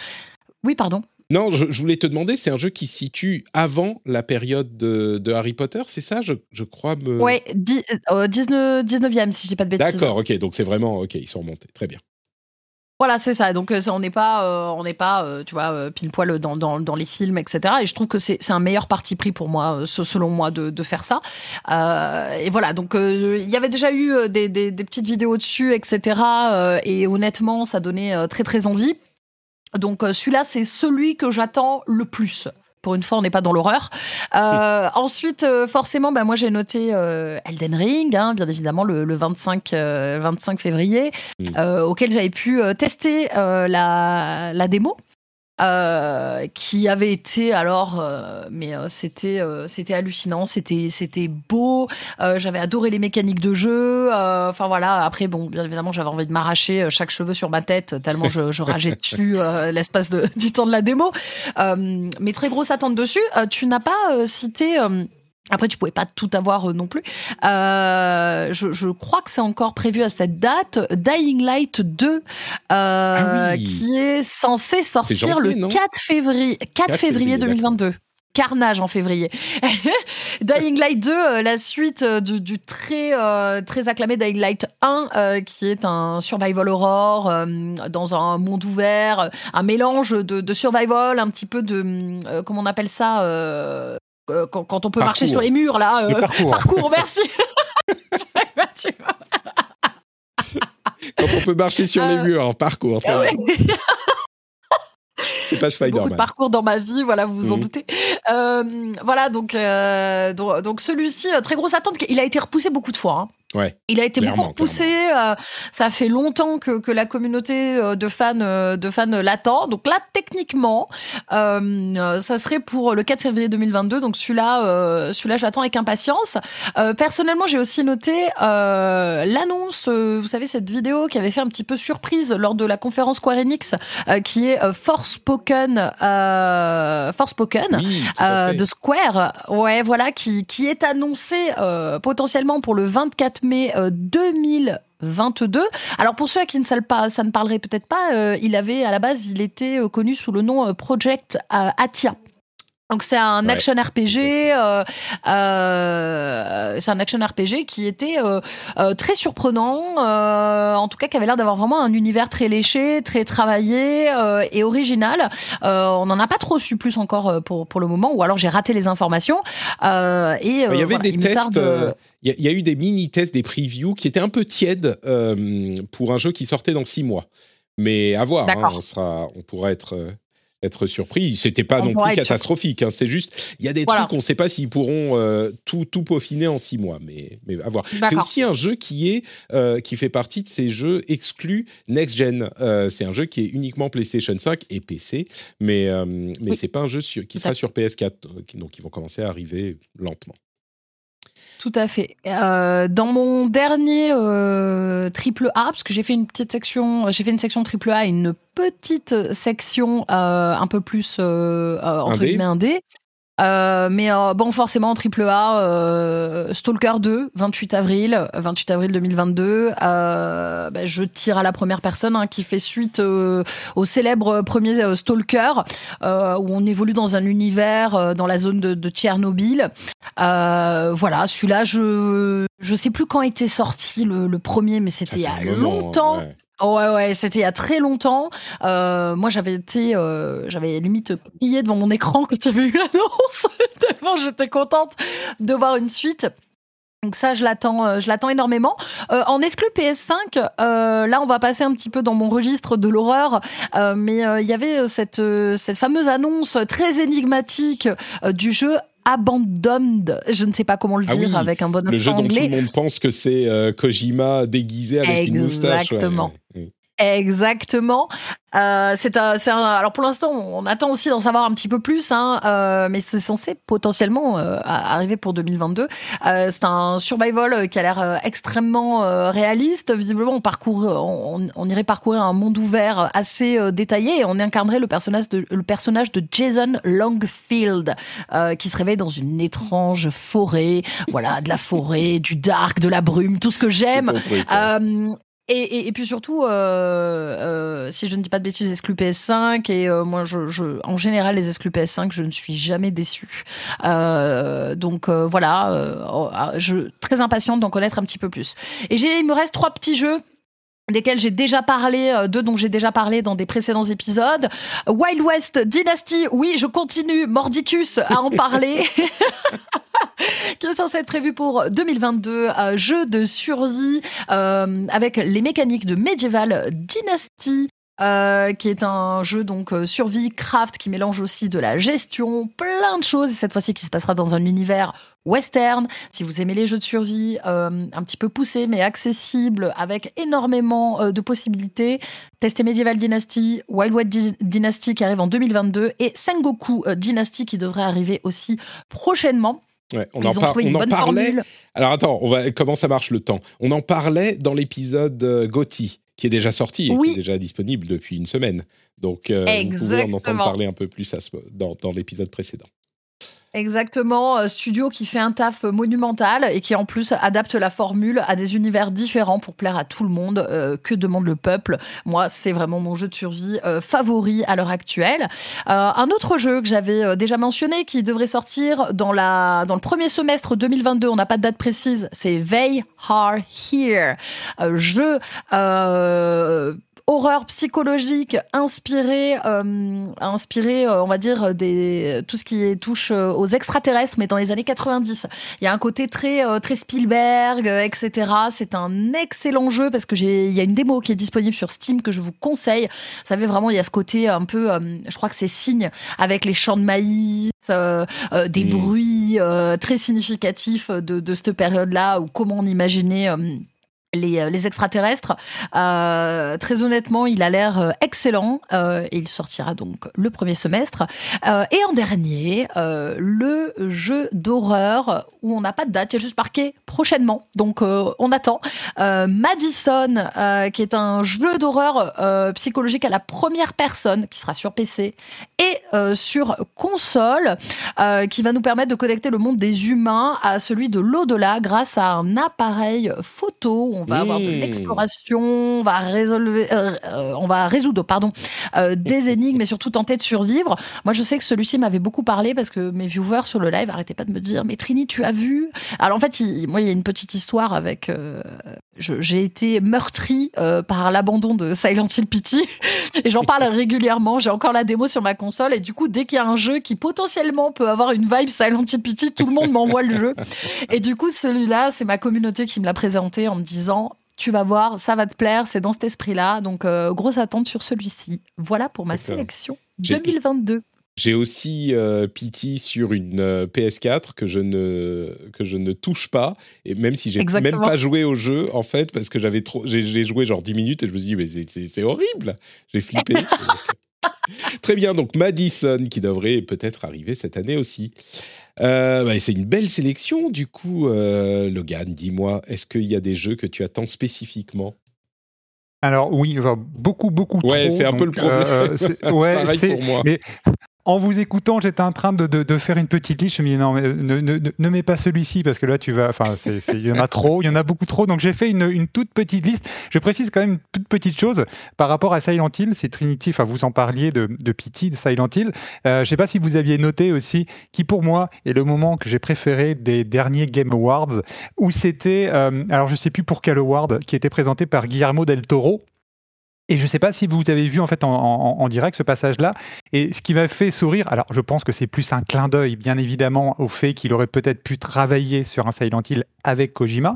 Oui, pardon. Non, je, voulais te demander, c'est un jeu qui se situe avant la période de, Harry Potter, c'est ça je, je, crois me... Ouais, 19, 19e, si je dis pas de bêtises. D'accord, ok, donc c'est vraiment... Ok, ils sont remontés, très bien. Voilà, c'est ça. Donc, euh, on n'est pas, euh, on n'est pas, euh, tu vois, pile poil dans, dans, dans, les films, etc. Et je trouve que c'est un meilleur parti pris pour moi, selon moi, de, de faire ça. et voilà. Donc, il y avait déjà eu des, des, des, petites vidéos dessus, etc. et honnêtement, ça donnait très très envie. Donc, celui-là, c'est celui que j'attends le plus. Pour une fois, on n'est pas dans l'horreur. Euh, [LAUGHS] ensuite, euh, forcément, bah, moi j'ai noté euh, Elden Ring, hein, bien évidemment, le, 25, 25 février, auquel j'avais pu tester la, la démo. Euh, qui avait été alors, euh, mais euh, c'était c'était hallucinant, c'était c'était beau. j'avais adoré les mécaniques de jeu. Enfin voilà. Après bon, bien évidemment, j'avais envie de m'arracher chaque cheveu sur ma tête tellement je, je rageais [LAUGHS] dessus l'espace de, du temps de la démo. mais très grosse attente dessus. tu n'as pas cité après, tu pouvais pas tout avoir euh, non plus. Euh, je, crois que c'est encore prévu à cette date. Dying Light 2, euh, ah qui est censé sortir le 4 février, 4, février, 2022. Carnage en février. [LAUGHS] Dying Light 2, la suite du, très, très acclamé Dying Light 1, qui est un survival horror dans un monde ouvert, un mélange de, de, survival, un petit peu de, comment on appelle ça euh, quand, on peut marcher sur les murs, là. Euh, parcours. merci. [LAUGHS] [LAUGHS] quand on peut marcher sur les euh, murs, parcours. C'est pas Spider-Man. Beaucoup de parcours dans ma vie, voilà, vous vous en mhm. doutez. voilà, donc, donc, celui-ci, très grosse attente. Il a été repoussé beaucoup de fois. Hein. Il a été beaucoup repoussé. Euh, ça fait longtemps que, que la communauté euh, de fans, euh, de fans l'attend. Donc là, techniquement, ça serait pour le 4 février 2022. Donc celui-là, celui-là, je l'attends avec impatience. personnellement, j'ai aussi noté l'annonce. vous savez cette vidéo qui avait fait un petit peu surprise lors de la conférence Square Enix, qui est Force Spoken, Force Spoken de Square. Ouais, voilà, qui qui est annoncé potentiellement pour le 24 mai 2022. Euh, Alors pour ceux à qui ne ça, pas, ça ne parlerait peut-être pas, euh, il avait à la base, il était euh, connu sous le nom Project Atia. Donc c'est un action RPG, euh, euh, c'est un action RPG qui était euh, très surprenant, en tout cas qui avait l'air d'avoir vraiment un univers très léché, très travaillé et original. on n'en a pas trop su plus encore pour pour le moment, ou alors j'ai raté les informations. et il y avait des tests. Il y, y, a eu des mini tests, des previews qui étaient un peu tièdes pour un jeu qui sortait dans six mois. Mais à voir, hein, on sera, on pourra être être surpris. C'était pas non plus catastrophique. Hein. C'est juste, il y a des trucs, on ne sait pas s'ils pourront euh, tout, tout peaufiner en six mois, mais, mais à voir. C'est aussi un jeu qui est euh, qui fait partie de ces jeux exclus next gen. Euh, c'est un jeu qui est uniquement PlayStation 5 et PC, mais mais c'est pas un jeu qui sera sur PS4, donc ils vont commencer à arriver lentement. Tout à fait. Euh, dans mon dernier euh, triple A, parce que j'ai fait une petite section, j'ai fait une section triple A et une petite section euh, un peu plus entre guillemets indé. Euh, mais euh, bon, forcément, triple A, euh, Stalker 2, 28 avril, 28 avril 2022. Bah, je tire à la première personne hein, qui fait suite au célèbre premier Stalker, où on évolue dans un univers dans la zone de, de Tchernobyl. voilà, celui-là, je je sais plus quand était sorti le, premier, mais c'était il y a longtemps. Ouais, ouais, c'était il y a très longtemps. Euh, moi, j'avais été, euh, j'avais limite crié devant mon écran quand tu avais eu l'annonce. [LAUGHS] Tellement j'étais contente de voir une suite. Donc ça, je l'attends, euh, je l'attends énormément. En exclu PS5, euh, là, on va passer un petit peu dans mon registre de l'horreur, mais il y avait cette cette fameuse annonce très énigmatique du jeu Abandoned, je ne sais pas comment le ah dire avec un bon accent Le jeu dont tout le monde pense que c'est Kojima déguisé avec une moustache. Exactement. Exactement. Euh, c'est un, alors pour l'instant, on attend aussi d'en savoir un petit peu plus, hein, euh, mais c'est censé potentiellement euh, arriver pour 2022. Euh, c'est un survival qui a l'air extrêmement réaliste. Visiblement, on, parcourt, on, on, irait parcourir un monde ouvert assez détaillé et on incarnerait le personnage de, le personnage de Jason Longfield, qui se réveille dans une étrange forêt. Voilà, de la forêt, du dark, de la brume, tout ce que j'aime. Et, puis surtout, euh, euh, si je ne dis pas de bêtises, exclu PS5. Et euh, moi, en général, les exclus PS5, je ne suis jamais déçu. Euh, donc voilà, euh, je très impatiente d'en connaître un petit peu plus. Et il me reste trois petits jeux desquels j'ai déjà parlé, deux dont j'ai déjà parlé dans des précédents épisodes. Wild West Dynasty, oui, je continue, Mordicus, à en parler. [LAUGHS] qui est censé être prévu pour 2022. Un jeu de survie euh, avec les mécaniques de Medieval Dynasty. Euh, qui est un jeu donc euh, survie craft qui mélange aussi de la gestion, plein de choses. Et cette fois-ci, qui se passera dans un univers western. Si vous aimez les jeux de survie, euh, un petit peu poussés mais accessibles, avec énormément euh, de possibilités, testez Medieval Dynasty, Wild Wild Dynasty qui arrive en 2022 et Sengoku Dynasty qui devrait arriver aussi prochainement. Ouais, on en, on en parlait. Alors attends, on va, comment ça marche le temps? On en parlait dans l'épisode euh, Gotti, qui est déjà sorti et qui est déjà disponible depuis une semaine. Donc euh, vous pouvez en entendre parler un peu plus à ce, dans, dans l'épisode précédent. Exactement, euh, studio qui fait un taf monumental et qui en plus adapte la formule à des univers différents pour plaire à tout le monde. Euh, que demande le peuple Moi, c'est vraiment mon jeu de survie euh, favori à l'heure actuelle. un autre jeu que j'avais déjà mentionné qui devrait sortir dans, la, dans le premier semestre 2022, on n'a pas de date précise, c'est They Are Here. jeu horreur psychologique inspirée, euh, inspirée, euh, on va dire des tout ce qui touche euh, aux extraterrestres, mais dans les années 90. Il y a un côté très très Spielberg, etc. C'est un excellent jeu parce que j'ai, il y a une démo qui est disponible sur Steam que je vous conseille. Vous savez vraiment, il y a ce côté un peu, je crois que c'est signe avec les champs de maïs, des mmh. bruits très significatifs de, de cette période-là ou comment on imaginait les, euh, les, extraterrestres. Euh, très honnêtement, il a l'air euh, excellent euh, il sortira donc le premier semestre. Et en dernier, le jeu d'horreur où on n'a pas de date, il y a juste marqué prochainement, donc on attend. Madison, qui est un jeu d'horreur psychologique à la première personne qui sera sur PC et sur console, qui va nous permettre de connecter le monde des humains à celui de l'au-delà grâce à un appareil photo on va avoir de mmh. l'exploration, on va résolver, on va résoudre, pardon, des [LAUGHS] énigmes, mais surtout tenter de survivre. Moi, je sais que celui-ci m'avait beaucoup parlé parce que mes viewers sur le live arrêtaient pas de me dire, mais Trini, tu as vu? Alors en fait, moi, il y a une petite histoire avec. j'ai été meurtri par l'abandon de Silent Hill Pity [LAUGHS] et j'en parle [LAUGHS] régulièrement. J'ai encore la démo sur ma console et du coup, dès qu'il y a un jeu qui potentiellement peut avoir une vibe Silent Hill Pity, tout le monde m'envoie le jeu. Et du coup, celui-là, c'est ma communauté qui me l'a présenté en me disant tu vas voir, ça va te plaire, c'est dans cet esprit-là. Donc, euh, grosse attente sur celui-ci. Voilà pour ma sélection 2022. J'ai aussi euh, Pity sur une euh, PS4 que je ne que je ne touche pas. Et même si j'ai même pas joué au jeu en fait parce que j'avais trop j'ai joué genre 10 minutes et je me suis dit mais c'est horrible. J'ai flippé. [LAUGHS] Très bien. Donc Madison qui devrait peut-être arriver cette année aussi euh, bah, c'est une belle sélection du coup euh, Logan dis-moi est-ce qu'il y a des jeux que tu attends spécifiquement? Alors oui, beaucoup, beaucoup ouais, c'est un peu le problème. Euh, [LAUGHS] ouais, Pareil pour moi. Mais en vous écoutant, j'étais en train de, faire une petite liste. Je me dis non, ne, ne, mets pas celui-ci parce que là, tu vas. Enfin, il y en a trop, il y en a beaucoup trop. Donc, j'ai fait une, toute petite liste. Je précise quand même une toute petite chose par rapport à Silent Hill. C'est Trinity. Enfin, vous en parliez de, de Pity, de Silent Hill. Euh, je ne sais pas si vous aviez noté aussi, qui pour moi est le moment que j'ai préféré des derniers Game Awards, où c'était. Euh, alors, je ne sais plus pour quel award, qui était présenté par Guillermo del Toro. Et je ne sais pas si vous avez vu en fait en, direct ce passage-là. Et ce qui m'a fait sourire, alors je pense que c'est plus un clin d'œil, bien évidemment, au fait qu'il aurait peut-être pu travailler sur un Silent Hill avec Kojima.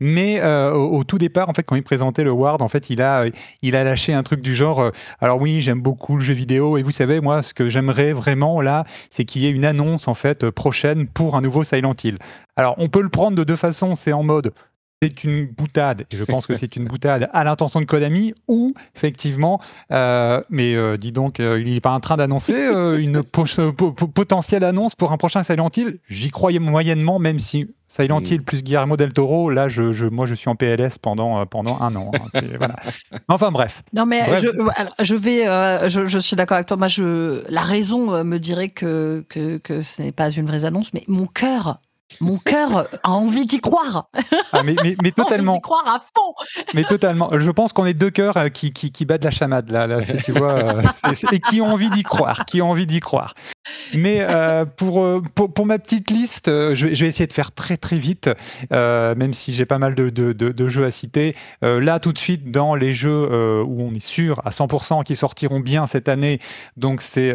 Mais euh, au, tout départ, en fait, quand il présentait le Ward, en fait, il a, il a lâché un truc du genre. Euh, alors oui, j'aime beaucoup le jeu vidéo. Et vous savez, moi, ce que j'aimerais vraiment là, c'est qu'il y ait une annonce en fait prochaine pour un nouveau Silent Hill. Alors, on peut le prendre de deux façons. C'est en mode c'est une boutade, et je pense que c'est une boutade à l'intention de Konami, ou effectivement, euh, mais euh, dis donc, euh, il n'est pas en train d'annoncer une potentielle annonce pour un prochain Silent Hill. J'y croyais moyennement, même si Silent Hill plus Guillermo del Toro, là, je, moi, je suis en PLS pendant, pendant un an. Hein, voilà. [LAUGHS] Enfin, bref. Non, mais Je, vais, je, suis d'accord avec toi. Moi, je, la raison me dirait que, que, que ce n'est pas une vraie annonce, mais mon cœur mon cœur a envie d'y croire. Ah, mais, mais, totalement. [LAUGHS] envie d'y croire à fond. mais totalement. Je pense qu'on est deux cœurs euh, qui, qui, qui, battent la chamade, là, là tu vois, euh, et qui ont envie d'y croire, qui ont envie d'y croire. Mais euh, pour, pour, pour, ma petite liste, je, vais essayer de faire très très vite, même si j'ai pas mal de, de, jeux à citer. là, tout de suite, dans les jeux où on est sûr à 100% qu'ils sortiront bien cette année, donc c'est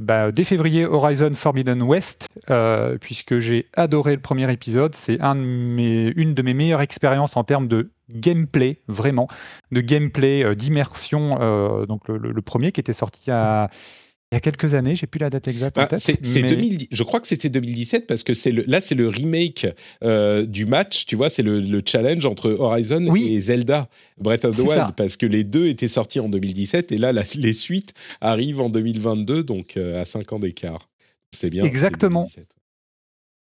bah, dès février Horizon Forbidden West, puisque j'ai adoré le premier épisode. C'est un une de mes meilleures expériences en termes de gameplay, vraiment, de gameplay, euh, d'immersion. Euh, donc le, premier qui était sorti il y a quelques années, j'ai plus la date exacte ah, c'est, je crois que c'était 2017 parce que c'est là c'est le remake euh, du match, tu vois, c'est le, challenge entre Horizon et Zelda Breath of the Wild parce que les deux étaient sortis en 2017 et là les suites arrivent en 2022 donc à 5 ans d'écart. C'était bien. Exactement.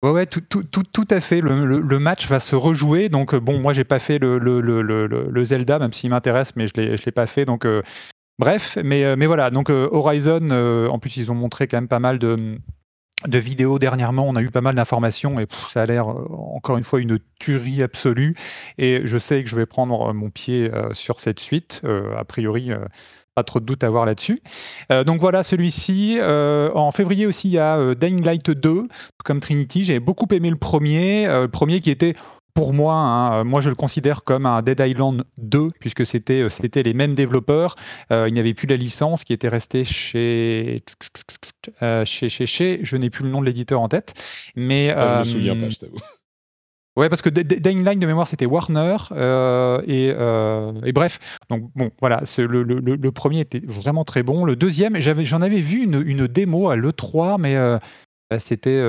Ouais, ouais, tout, tout, tout, tout à fait. Le, le, match va se rejouer. Donc, euh, bon, moi, j'ai pas fait le, Zelda, même s'il m'intéresse, mais je l'ai, l'ai pas fait. Donc, euh, bref, mais, euh, mais voilà. Donc, Horizon, en plus, ils ont montré quand même pas mal de, vidéos dernièrement. On a eu pas mal d'informations et ça a l'air, encore une fois, une tuerie absolue. Et je sais que je vais prendre mon pied sur cette suite. a priori, pas trop de doute à avoir là-dessus. Euh, donc voilà, celui-ci. Euh, en février aussi, il y a euh, Dying Light 2, comme Trinity. J'ai beaucoup aimé le premier. le premier qui était pour moi, hein, moi je le considère comme un Dead Island 2, puisque c'était c'était les mêmes développeurs. il n'y avait plus la licence qui était restée chez chez, chez, chez, je n'ai plus le nom de l'éditeur en tête, mais ah, je me souviens pas, je t'avoue. Ouais, parce que Dying Line de mémoire c'était Warner euh, euh, et, bref. Donc bon, voilà, le, le, premier était vraiment très bon. Le deuxième, j'en avais vu une, une démo à l'E3, mais euh, bah, c'était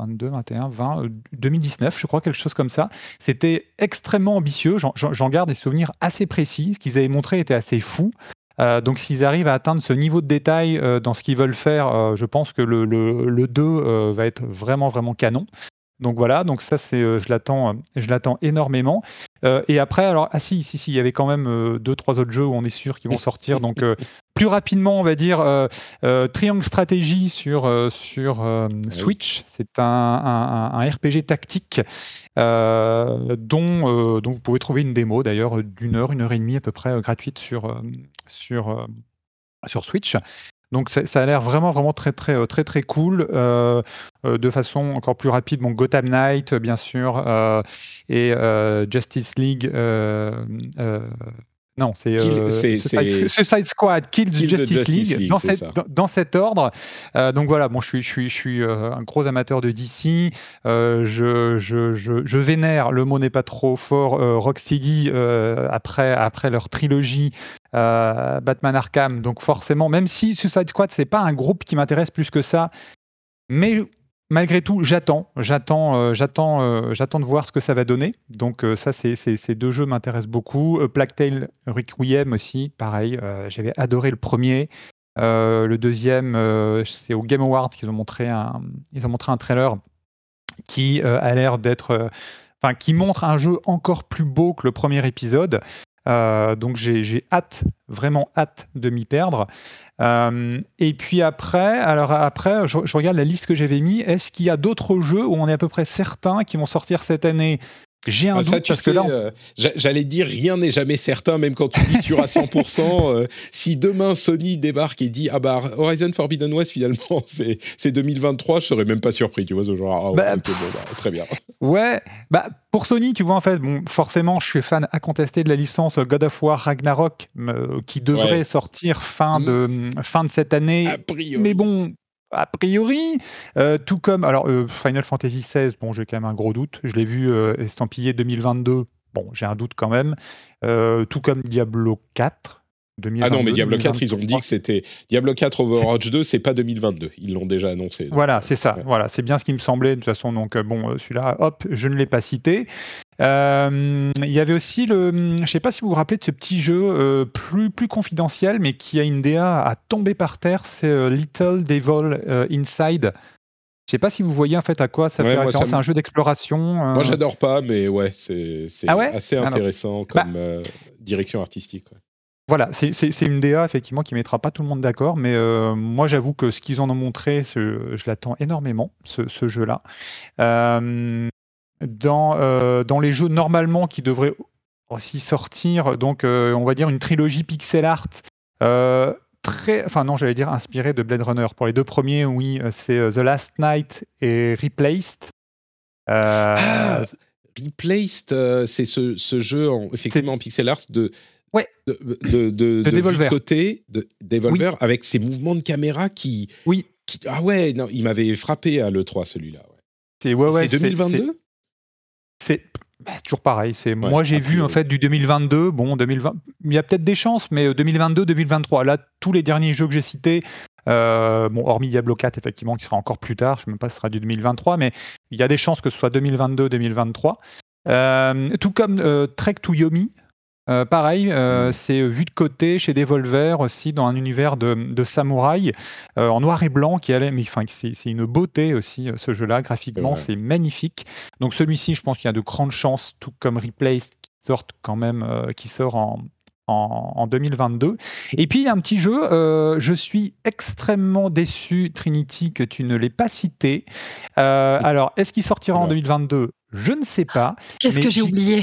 22, 21, 20, 2019, je crois, quelque chose comme ça. C'était extrêmement ambitieux. J'en, garde des souvenirs assez précis. Ce qu'ils avaient montré était assez fou. donc s'ils arrivent à atteindre ce niveau de détail dans ce qu'ils veulent faire, je pense que le, le 2 va être vraiment vraiment canon. Donc voilà, donc ça c'est, euh, je l'attends, euh, je l'attends énormément. Euh, et après, alors ah si, si, si, il y avait quand même deux, trois autres jeux où on est sûr qu'ils vont sortir. Donc plus rapidement, on va dire Triangle Strategy sur sur ah Switch. C'est un, un, RPG tactique dont dont vous pouvez trouver une démo d'ailleurs d'une heure, une heure et demie à peu près gratuite sur sur sur Switch. Donc ça, a l'air vraiment vraiment très très euh, très très cool. Euh, euh, de façon encore plus rapide, bon, Gotham Knight bien sûr et Justice League non, c'est euh, Suicide Squad, Kill, Justice, League, dans, cette, dans, cet ordre. Euh, donc voilà, bon, je suis, je suis, je suis euh, un gros amateur de DC. Euh, je, je, je, je, vénère, le mot n'est pas trop fort, Rocksteady après, après leur trilogie Batman Arkham. Donc forcément, même si Suicide Squad, c'est pas un groupe qui m'intéresse plus que ça, mais malgré tout, j'attends, j'attends, euh, j'attends, euh, j'attends de voir ce que ça va donner. Donc euh, ça, ces deux jeux m'intéressent beaucoup. Plague Tale Requiem aussi, pareil. j'avais adoré le premier. le deuxième, c'est au Game Awards qu'ils ont montré un, ils ont montré un trailer qui a l'air d'être, enfin, qui montre un jeu encore plus beau que le premier épisode. Euh, donc j'ai hâte, vraiment hâte de m'y perdre. Euh, et puis après, alors après, je, regarde la liste que j'avais mis. Est-ce qu'il y a d'autres jeux où on est à peu près certain qui vont sortir cette année? J'ai un ah, doute parce que là, euh, j'allais dire rien n'est jamais certain, même quand tu dis sûr à 100%. Euh, si demain Sony débarque et dit ah bah Horizon Forbidden West finalement [LAUGHS] c'est 2023, je serais même pas surpris, tu vois ce genre. Ah, bah, bah, très bien. Ouais, bah pour Sony, tu vois en fait, bon forcément je suis fan à contester de la licence God of War Ragnarok euh, qui devrait sortir fin de fin de cette année. Mais bon, a priori, euh, tout comme alors euh, Final Fantasy XVI, bon j'ai quand même un gros doute. Je l'ai vu euh, estampillé 2022. Bon, j'ai un doute quand même. tout comme Diablo 4. ah non, mais Diablo 4, ils ont dit que c'était Diablo 4 Overwatch 2, c'est pas 2022. Ils l'ont déjà annoncé. Voilà, c'est ça. Voilà, c'est bien ce qui me semblait de toute façon. Donc bon, celui-là, hop, je ne l'ai pas cité. Euh, il y avait aussi le, je sais pas si vous vous rappelez de ce petit jeu euh, plus plus confidentiel, mais qui a une DA à tomber par terre, c'est euh, Little Devil Inside. Je sais pas si vous voyez en fait à quoi ça fait référence. C'est un jeu d'exploration. Moi, j'adore pas, mais ouais, c'est ah assez ah intéressant comme bah direction artistique. Voilà, c'est une DA effectivement qui mettra pas tout le monde d'accord, mais moi j'avoue que ce qu'ils en ont montré, je l'attends énormément, ce, ce jeu-là. Euh, dans, euh, dans les jeux normalement qui devraient aussi sortir, donc euh, on va dire une trilogie pixel art. Euh, très, enfin non, j'allais dire inspiré de Blade Runner. Pour les deux premiers, oui, c'est The Last Night et Replaced. Ah, Replaced, c'est ce, ce, jeu en, effectivement en pixel art de, ouais. de, de, de, de, côté, de Devolver, avec ses mouvements de caméra qui. Oui. ah ouais, non, il m'avait frappé à l'E3 celui-là. Ouais. C'est ouais, ouais, 2022 c'est bah, toujours pareil. C'est moi j'ai vu en fait du 2022. Bon, 2020, il y a peut-être des chances, mais 2022, euh, 2023. Là, tous les derniers jeux que j'ai cités, euh, bon, hormis Diablo 4 effectivement, qui sera encore plus tard. Je ne sais même pas si ce sera du 2023, mais il y a des chances que ce soit 2022, 2023. Euh, tout comme Trek to Yomi, euh, pareil, euh, c'est vu de côté chez Devolver aussi dans un univers de, samouraï euh, en noir et blanc qui allait, mais enfin c'est une beauté aussi ce jeu-là graphiquement, c'est magnifique. Donc celui-ci, je pense qu'il y a de grandes chances, tout comme Replay qui sort quand même, qui sort en, en, 2022. Et puis il y a un petit jeu, je suis extrêmement déçu, Trinity, que tu ne l'aies pas cité. [LAUGHS] alors, est-ce qu'il sortira en 2022 Je ne sais pas. Qu'est-ce que j'ai oublié?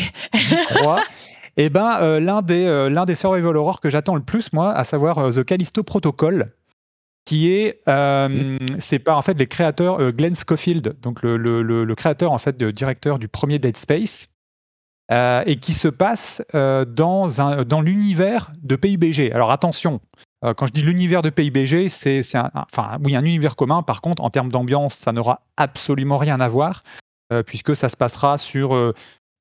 crois. [LAUGHS] Eh ben, euh, l'un des, euh, l'un des survival horror que j'attends le plus, moi, à savoir euh, The Callisto Protocol, qui est, c'est pas en fait les créateurs Glenn Schofield, donc le, le, le, créateur en fait, de, directeur du premier Dead Space, et qui se passe dans, un, dans l'univers de PUBG. Alors attention, quand je dis l'univers de PUBG, c'est, c'est un, enfin, oui, un univers commun. Par contre, en termes d'ambiance, ça n'aura absolument rien à voir, puisque ça se passera sur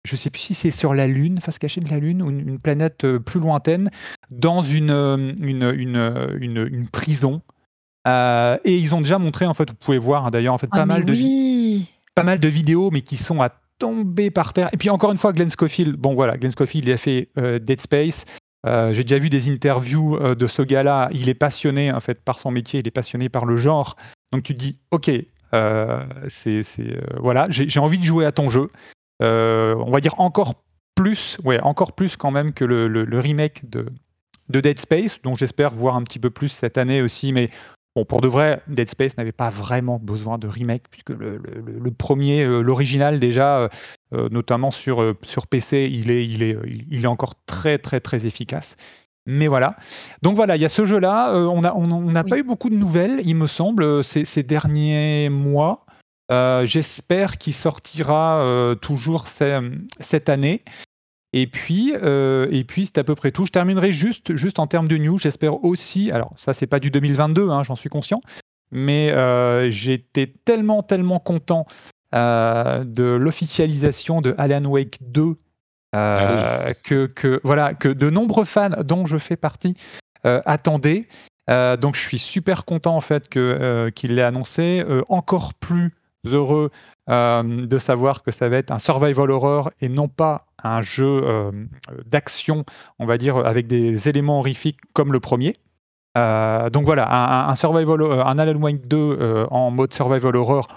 je ne sais plus si c'est sur la Lune, face cachée de la Lune, ou une, planète euh, plus lointaine, dans une, euh, une, une, prison. Euh, et ils ont déjà montré, en fait, vous pouvez voir hein, d'ailleurs, en fait, pas, ah, mal de, pas mal de vidéos, mais qui sont à tomber par terre. Et puis encore une fois, Glenn Schofield, bon voilà, Glenn Schofield, il a fait Dead Space. J'ai déjà vu des interviews de ce gars-là. Il est passionné, en fait, par son métier, il est passionné par le genre. Donc tu te dis, ok, c'est voilà, j'ai envie de jouer à ton jeu. Euh, on va dire encore plus, ouais, encore plus quand même que le, remake de, de Dead Space, dont j'espère voir un petit peu plus cette année aussi, mais Bon, pour de vrai, Dead Space n'avait pas vraiment besoin de remake, puisque le, premier, euh, l'original déjà, euh, notamment sur, sur PC, il est, il, est, il est encore très très très efficace. Mais voilà. Donc voilà, il y a ce jeu-là. on n'a on, pas eu beaucoup de nouvelles, il me semble, ces, ces derniers mois. J'espère qu'il sortira toujours cette année. Et puis, euh, et puis c'est à peu près tout. Je terminerai juste, juste en termes de news. J'espère aussi, alors ça c'est pas du 2022, hein, j'en suis conscient, mais euh, j'étais tellement, tellement content euh, de l'officialisation de Alan Wake 2 ah que, que, voilà, que de nombreux fans, dont je fais partie, attendaient. donc je suis super content en fait qu'il l'ait annoncé. encore plus heureux de savoir que ça va être un survival horror et non pas un jeu euh, d'action, on va dire, avec des éléments horrifiques comme le premier. Euh, donc voilà, un, survival, euh, un Alan Wake 2 en mode survival horror.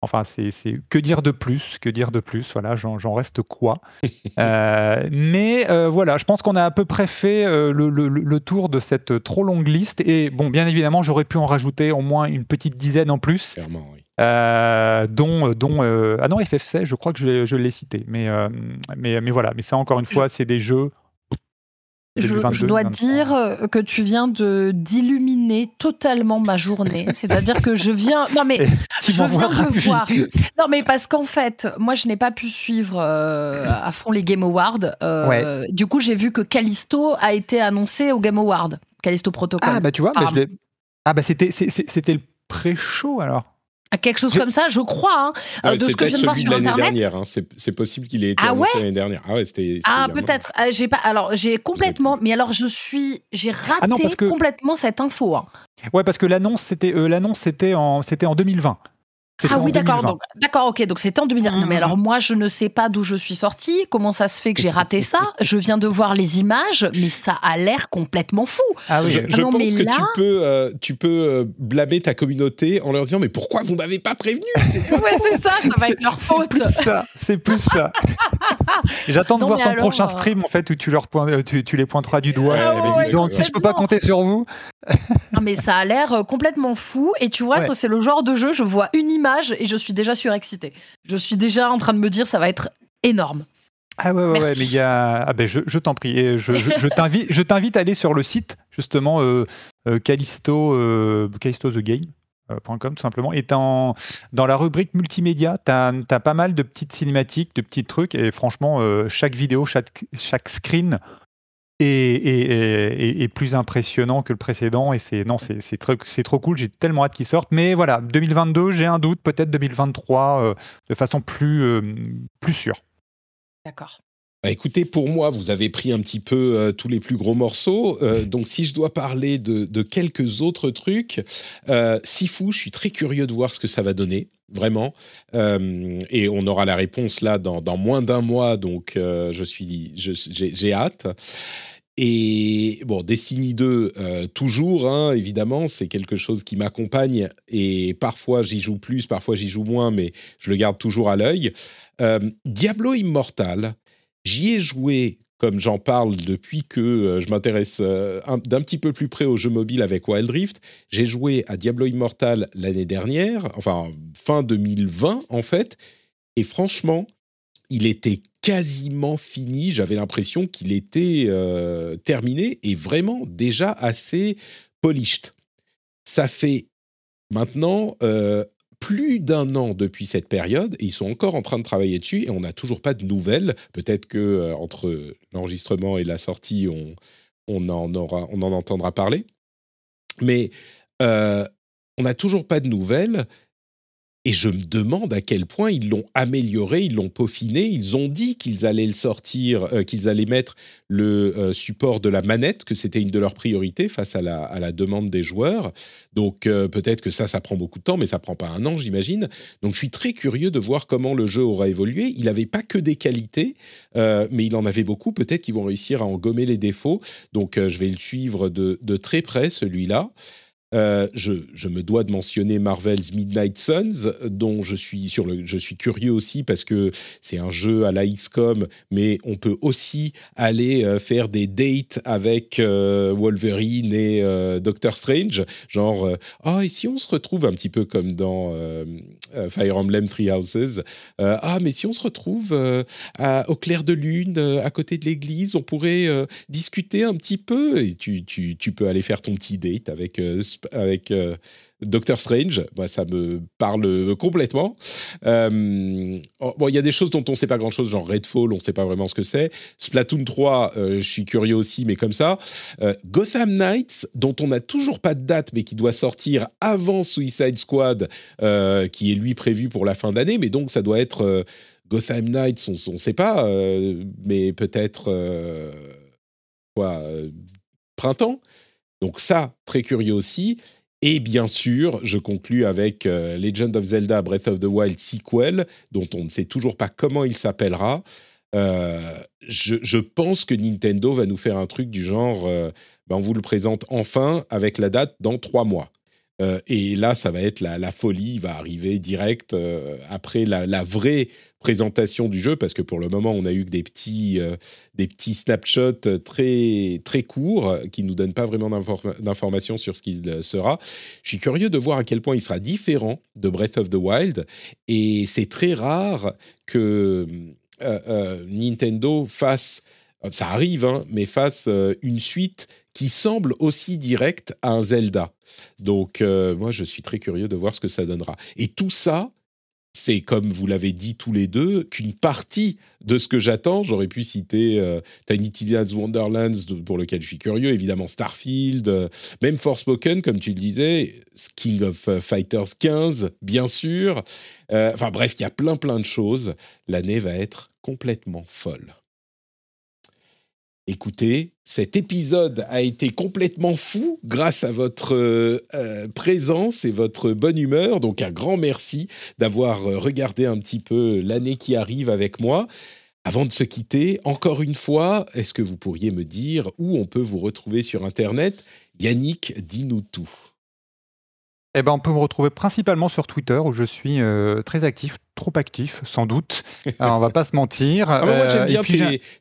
Enfin, c'est que dire de plus, que dire de plus. Voilà, j'en reste quoi. [LAUGHS] mais voilà, je pense qu'on a à peu près fait le, le, tour de cette trop longue liste. Et bon, bien évidemment, j'aurais pu en rajouter au moins une petite dizaine en plus. Clairement, oui. Euh, dont, dont euh, ah non FF16 je crois que je, l'ai cité mais, euh, mais mais voilà mais ça encore une fois c'est des jeux je, dois dire que tu viens de d'illuminer totalement ma journée. C'est-à-dire que je viens. Non mais [LAUGHS] je viens de voir. Non mais parce qu'en fait, moi je n'ai pas pu suivre à fond les Game Awards. Du coup, j'ai vu que Callisto a été annoncé au Game Awards. Callisto Protocol. Ah bah tu vois, ah, ah bah c'était c'était le pré-show alors. Quelque chose comme ça, je crois. Hein, ah, de ce que je viens de voir sur Internet. dernière. Hein. C'est possible qu'il ait été ah annoncé l'année dernière. Ah ouais, c'était. Ah peut-être. Euh, j'ai pas. Alors j'ai complètement. Mais alors je suis. J'ai ah raté complètement cette info. Hein. Ouais, parce que l'annonce c'était euh, l'annonce c'était en c'était en 2020. Ah oui, d'accord. d'accord, ok. Donc c'était en 2020. Non, mais alors moi, je ne sais pas d'où je suis sortie. Comment ça se fait que j'ai raté ça Je viens de voir les images, mais ça a l'air complètement fou. Ah oui. Je, ah pense que tu peux, euh, tu peux euh, blâmer ta communauté en leur disant mais pourquoi vous m'avez pas prévenu? C'est... [LAUGHS] Ouais, c'est ça. Ça va être leur faute. C'est plus ça. C'est plus ça. [LAUGHS] J'attends de voir ton prochain euh, stream en fait où tu leur tu, tu, les pointeras du doigt. Ah donc si je peux pas compter sur vous. Non mais ça a l'air complètement fou. Et tu vois, ça c'est le genre de jeu. Je vois une image et je suis déjà surexcitée. Je suis déjà en train de me dire ça va être énorme. Ah ouais, ouais, mais il y a. Ah ben je, je t'en prie. Je, je, je t'invite à aller sur le site, justement, euh, euh Callisto, euh, Callisto The Game. Euh, .com tout simplement. Et dans la rubrique multimédia, tu as, as, pas mal de petites cinématiques, de petits trucs. Et franchement, chaque vidéo, chaque, chaque screen est, plus impressionnant que le précédent. Et c'est non, c'est c'est trop cool. J'ai tellement hâte qu'il sorte. Mais voilà, 2022, j'ai un doute. Peut-être 2023 euh, de façon plus euh, plus sûre. D'accord. Bah, écoutez, pour moi, vous avez pris un petit peu euh, tous les plus gros morceaux. donc, si je dois parler de, de quelques autres trucs, Sifu, je suis très curieux de voir ce que ça va donner vraiment. et on aura la réponse là dans, moins d'un mois, donc je suis, j'ai hâte. Et bon, Destiny 2, euh, toujours, hein, évidemment, c'est quelque chose qui m'accompagne et parfois j'y joue plus, parfois j'y joue moins, mais je le garde toujours à l'œil. Euh, Diablo Immortal, j'y ai joué comme j'en parle depuis que euh, je m'intéresse d'un petit peu plus près aux jeux mobiles avec Wild Rift. J'ai joué à Diablo Immortal l'année dernière, enfin fin 2020 en fait, et franchement, il était quasiment fini. J'avais l'impression qu'il était euh, terminé et vraiment déjà assez polished. Ça fait maintenant euh, plus d'un an depuis cette période et ils sont encore en train de travailler dessus et on n'a toujours pas de nouvelles. Peut-être que euh, entre l'enregistrement et la sortie, on, en aura, on en entendra parler. Mais on n'a toujours pas de nouvelles. Et je me demande à quel point ils l'ont amélioré, ils l'ont peaufiné. Ils ont dit qu'ils allaient le sortir, euh, qu'ils allaient mettre le euh, support de la manette, que c'était une de leurs priorités face à la, demande des joueurs. Donc euh, peut-être que ça, ça prend beaucoup de temps, mais ça prend pas un an, j'imagine. Donc je suis très curieux de voir comment le jeu aura évolué. Il n'avait pas que des qualités, mais il en avait beaucoup. Peut-être qu'ils vont réussir à en gommer les défauts. Donc je vais le suivre de très près, celui-là. Euh, je, me dois de mentionner Marvel's Midnight Suns, dont je suis curieux aussi parce que c'est un jeu à la XCOM, mais on peut aussi aller euh, faire des dates avec euh, Wolverine et Doctor Strange. Genre, ah, et si on se retrouve un petit peu comme dans Fire Emblem Three Houses, ah, mais si on se retrouve à, au clair de lune, à côté de l'église, on pourrait discuter un petit peu. Et tu, tu, tu, peux aller faire ton petit date avec euh, Doctor Strange. Bah, ça me parle complètement. Euh, oh, bon, il y a des choses dont on ne sait pas grand-chose, genre Redfall, on ne sait pas vraiment ce que c'est. Splatoon 3, euh, je suis curieux aussi, mais comme ça. Gotham Knights, dont on n'a toujours pas de date, mais qui doit sortir avant Suicide Squad, qui est lui prévu pour la fin d'année, mais donc ça doit être Gotham Knights, on ne sait pas, mais peut-être quoi, printemps. Donc ça, très curieux aussi. Et bien sûr, je conclus avec euh, Legend of Zelda Breath of the Wild sequel, dont on ne sait toujours pas comment il s'appellera. Euh, je, pense que Nintendo va nous faire un truc du genre, euh, ben on vous le présente enfin avec la date dans trois mois. et là, ça va être la, folie, il va arriver direct après la, vraie présentation du jeu, parce que pour le moment, on a eu que des petits, euh, des petits snapshots très, très courts qui nous donnent pas vraiment d'informations sur ce qu'il sera. Je suis curieux de voir à quel point il sera différent de Breath of the Wild, et c'est très rare que euh, euh, Nintendo fasse, ça arrive, hein, mais fasse une suite qui semble aussi directe à un Zelda. Donc, moi, je suis très curieux de voir ce que ça donnera. Et tout ça, c'est comme vous l'avez dit tous les deux, qu'une partie de ce que j'attends, j'aurais pu citer euh, Tiny Tina's Wonderlands pour lequel je suis curieux, évidemment Starfield, euh, même Forspoken comme tu le disais, King of euh, Fighters 15 bien sûr. enfin bref, il y a plein plein de choses. L'année va être complètement folle. Écoutez, cet épisode a été complètement fou grâce à votre euh, euh, présence et votre bonne humeur. Donc un grand merci d'avoir euh, regardé un petit peu l'année qui arrive avec moi. Avant de se quitter, encore une fois, est-ce que vous pourriez me dire où on peut vous retrouver sur Internet? Yannick, dis-nous tout. Eh ben, on peut me retrouver principalement sur Twitter où je suis très actif, trop actif sans doute. Alors, on va pas se mentir. Ah, moi j'aime euh, bien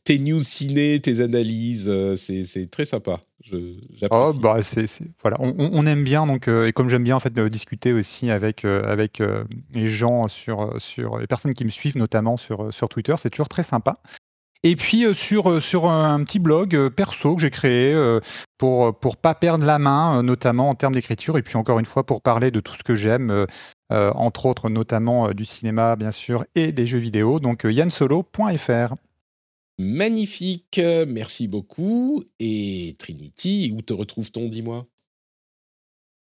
tes, news ciné, tes analyses, euh, c'est très sympa. Oh, bah, voilà, on, aime bien donc et comme j'aime bien en fait discuter aussi avec avec les gens sur sur les personnes qui me suivent notamment sur sur Twitter, c'est toujours très sympa. Et puis euh, sur, euh, sur un petit blog euh, perso que j'ai créé pour pour pas perdre la main, notamment en termes d'écriture, et puis encore une fois pour parler de tout ce que j'aime, entre autres notamment du cinéma bien sûr et des jeux vidéo. Donc yansolo.fr. Magnifique, merci beaucoup. Et Trinity, où te retrouve-t-on, dis-moi?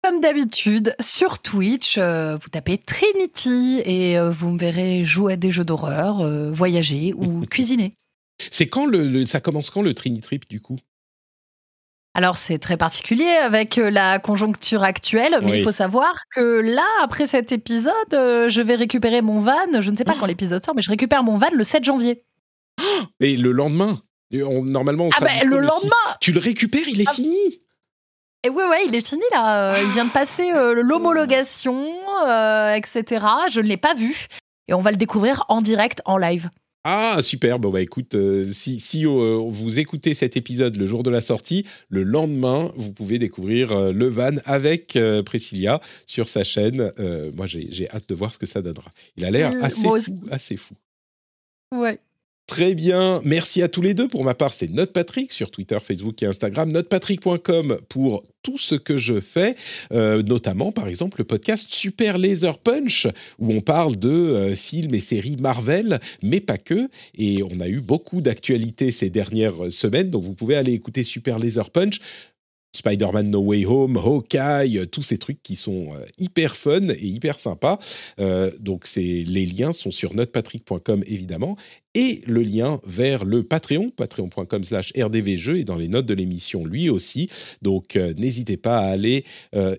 Comme d'habitude, sur Twitch, vous tapez Trinity et vous me verrez jouer à des jeux d'horreur, voyager ou [LAUGHS] cuisiner. C'est quand le, ça commence quand le Trinitrip Trip du coup? Alors c'est très particulier avec euh, la conjoncture actuelle, mais il faut savoir que là, après cet épisode, euh, je vais récupérer mon van. Je ne sais pas quand l'épisode sort, mais je récupère mon van le 7 janvier. Et le lendemain Normalement, on ah ben, le lendemain. tu le récupères, il est ah. fini. Et ouais, ouais, il est fini là. Il vient de passer euh, l'homologation, etc. Je ne l'ai pas vu. Et on va le découvrir en direct, en live. Ah, super. Bon, bah écoute, euh, si, si euh, vous écoutez cet épisode le jour de la sortie, le lendemain, vous pouvez découvrir euh, le van avec Priscilla sur sa chaîne. moi, j'ai hâte de voir ce que ça donnera. Il a l'air assez, fou, assez fou. Ouais. Très bien, merci à tous les deux. Pour ma part, c'est Notepatrick sur Twitter, Facebook et Instagram. Notepatrick.com pour tout ce que je fais, euh, notamment par exemple le podcast Super Laser Punch, où on parle de euh, films et séries Marvel, mais pas que. Et on a eu beaucoup d'actualités ces dernières semaines, donc vous pouvez aller écouter Super Laser Punch. Spider-Man No Way Home, Hawkeye, tous ces trucs qui sont euh, hyper fun et hyper sympas. Euh, donc les liens sont sur notepatrick.com évidemment et le lien vers le Patreon, patreon.com slash rdvjeux et dans les notes de l'émission lui aussi. Donc euh, n'hésitez pas à aller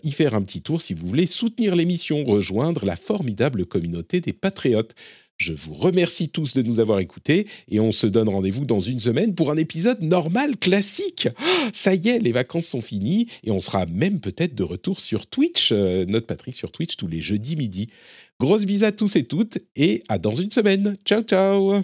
y faire un petit tour si vous voulez soutenir l'émission, rejoindre la formidable communauté des patriotes. Je vous remercie tous de nous avoir écoutés et on se donne rendez-vous dans une semaine pour un épisode normal, classique. Oh, ça y est, les vacances sont finies et on sera même peut-être de retour sur Twitch, euh, notre Patrick sur Twitch tous les jeudis midi. Grosse bise à tous et toutes et à dans une semaine. Ciao ciao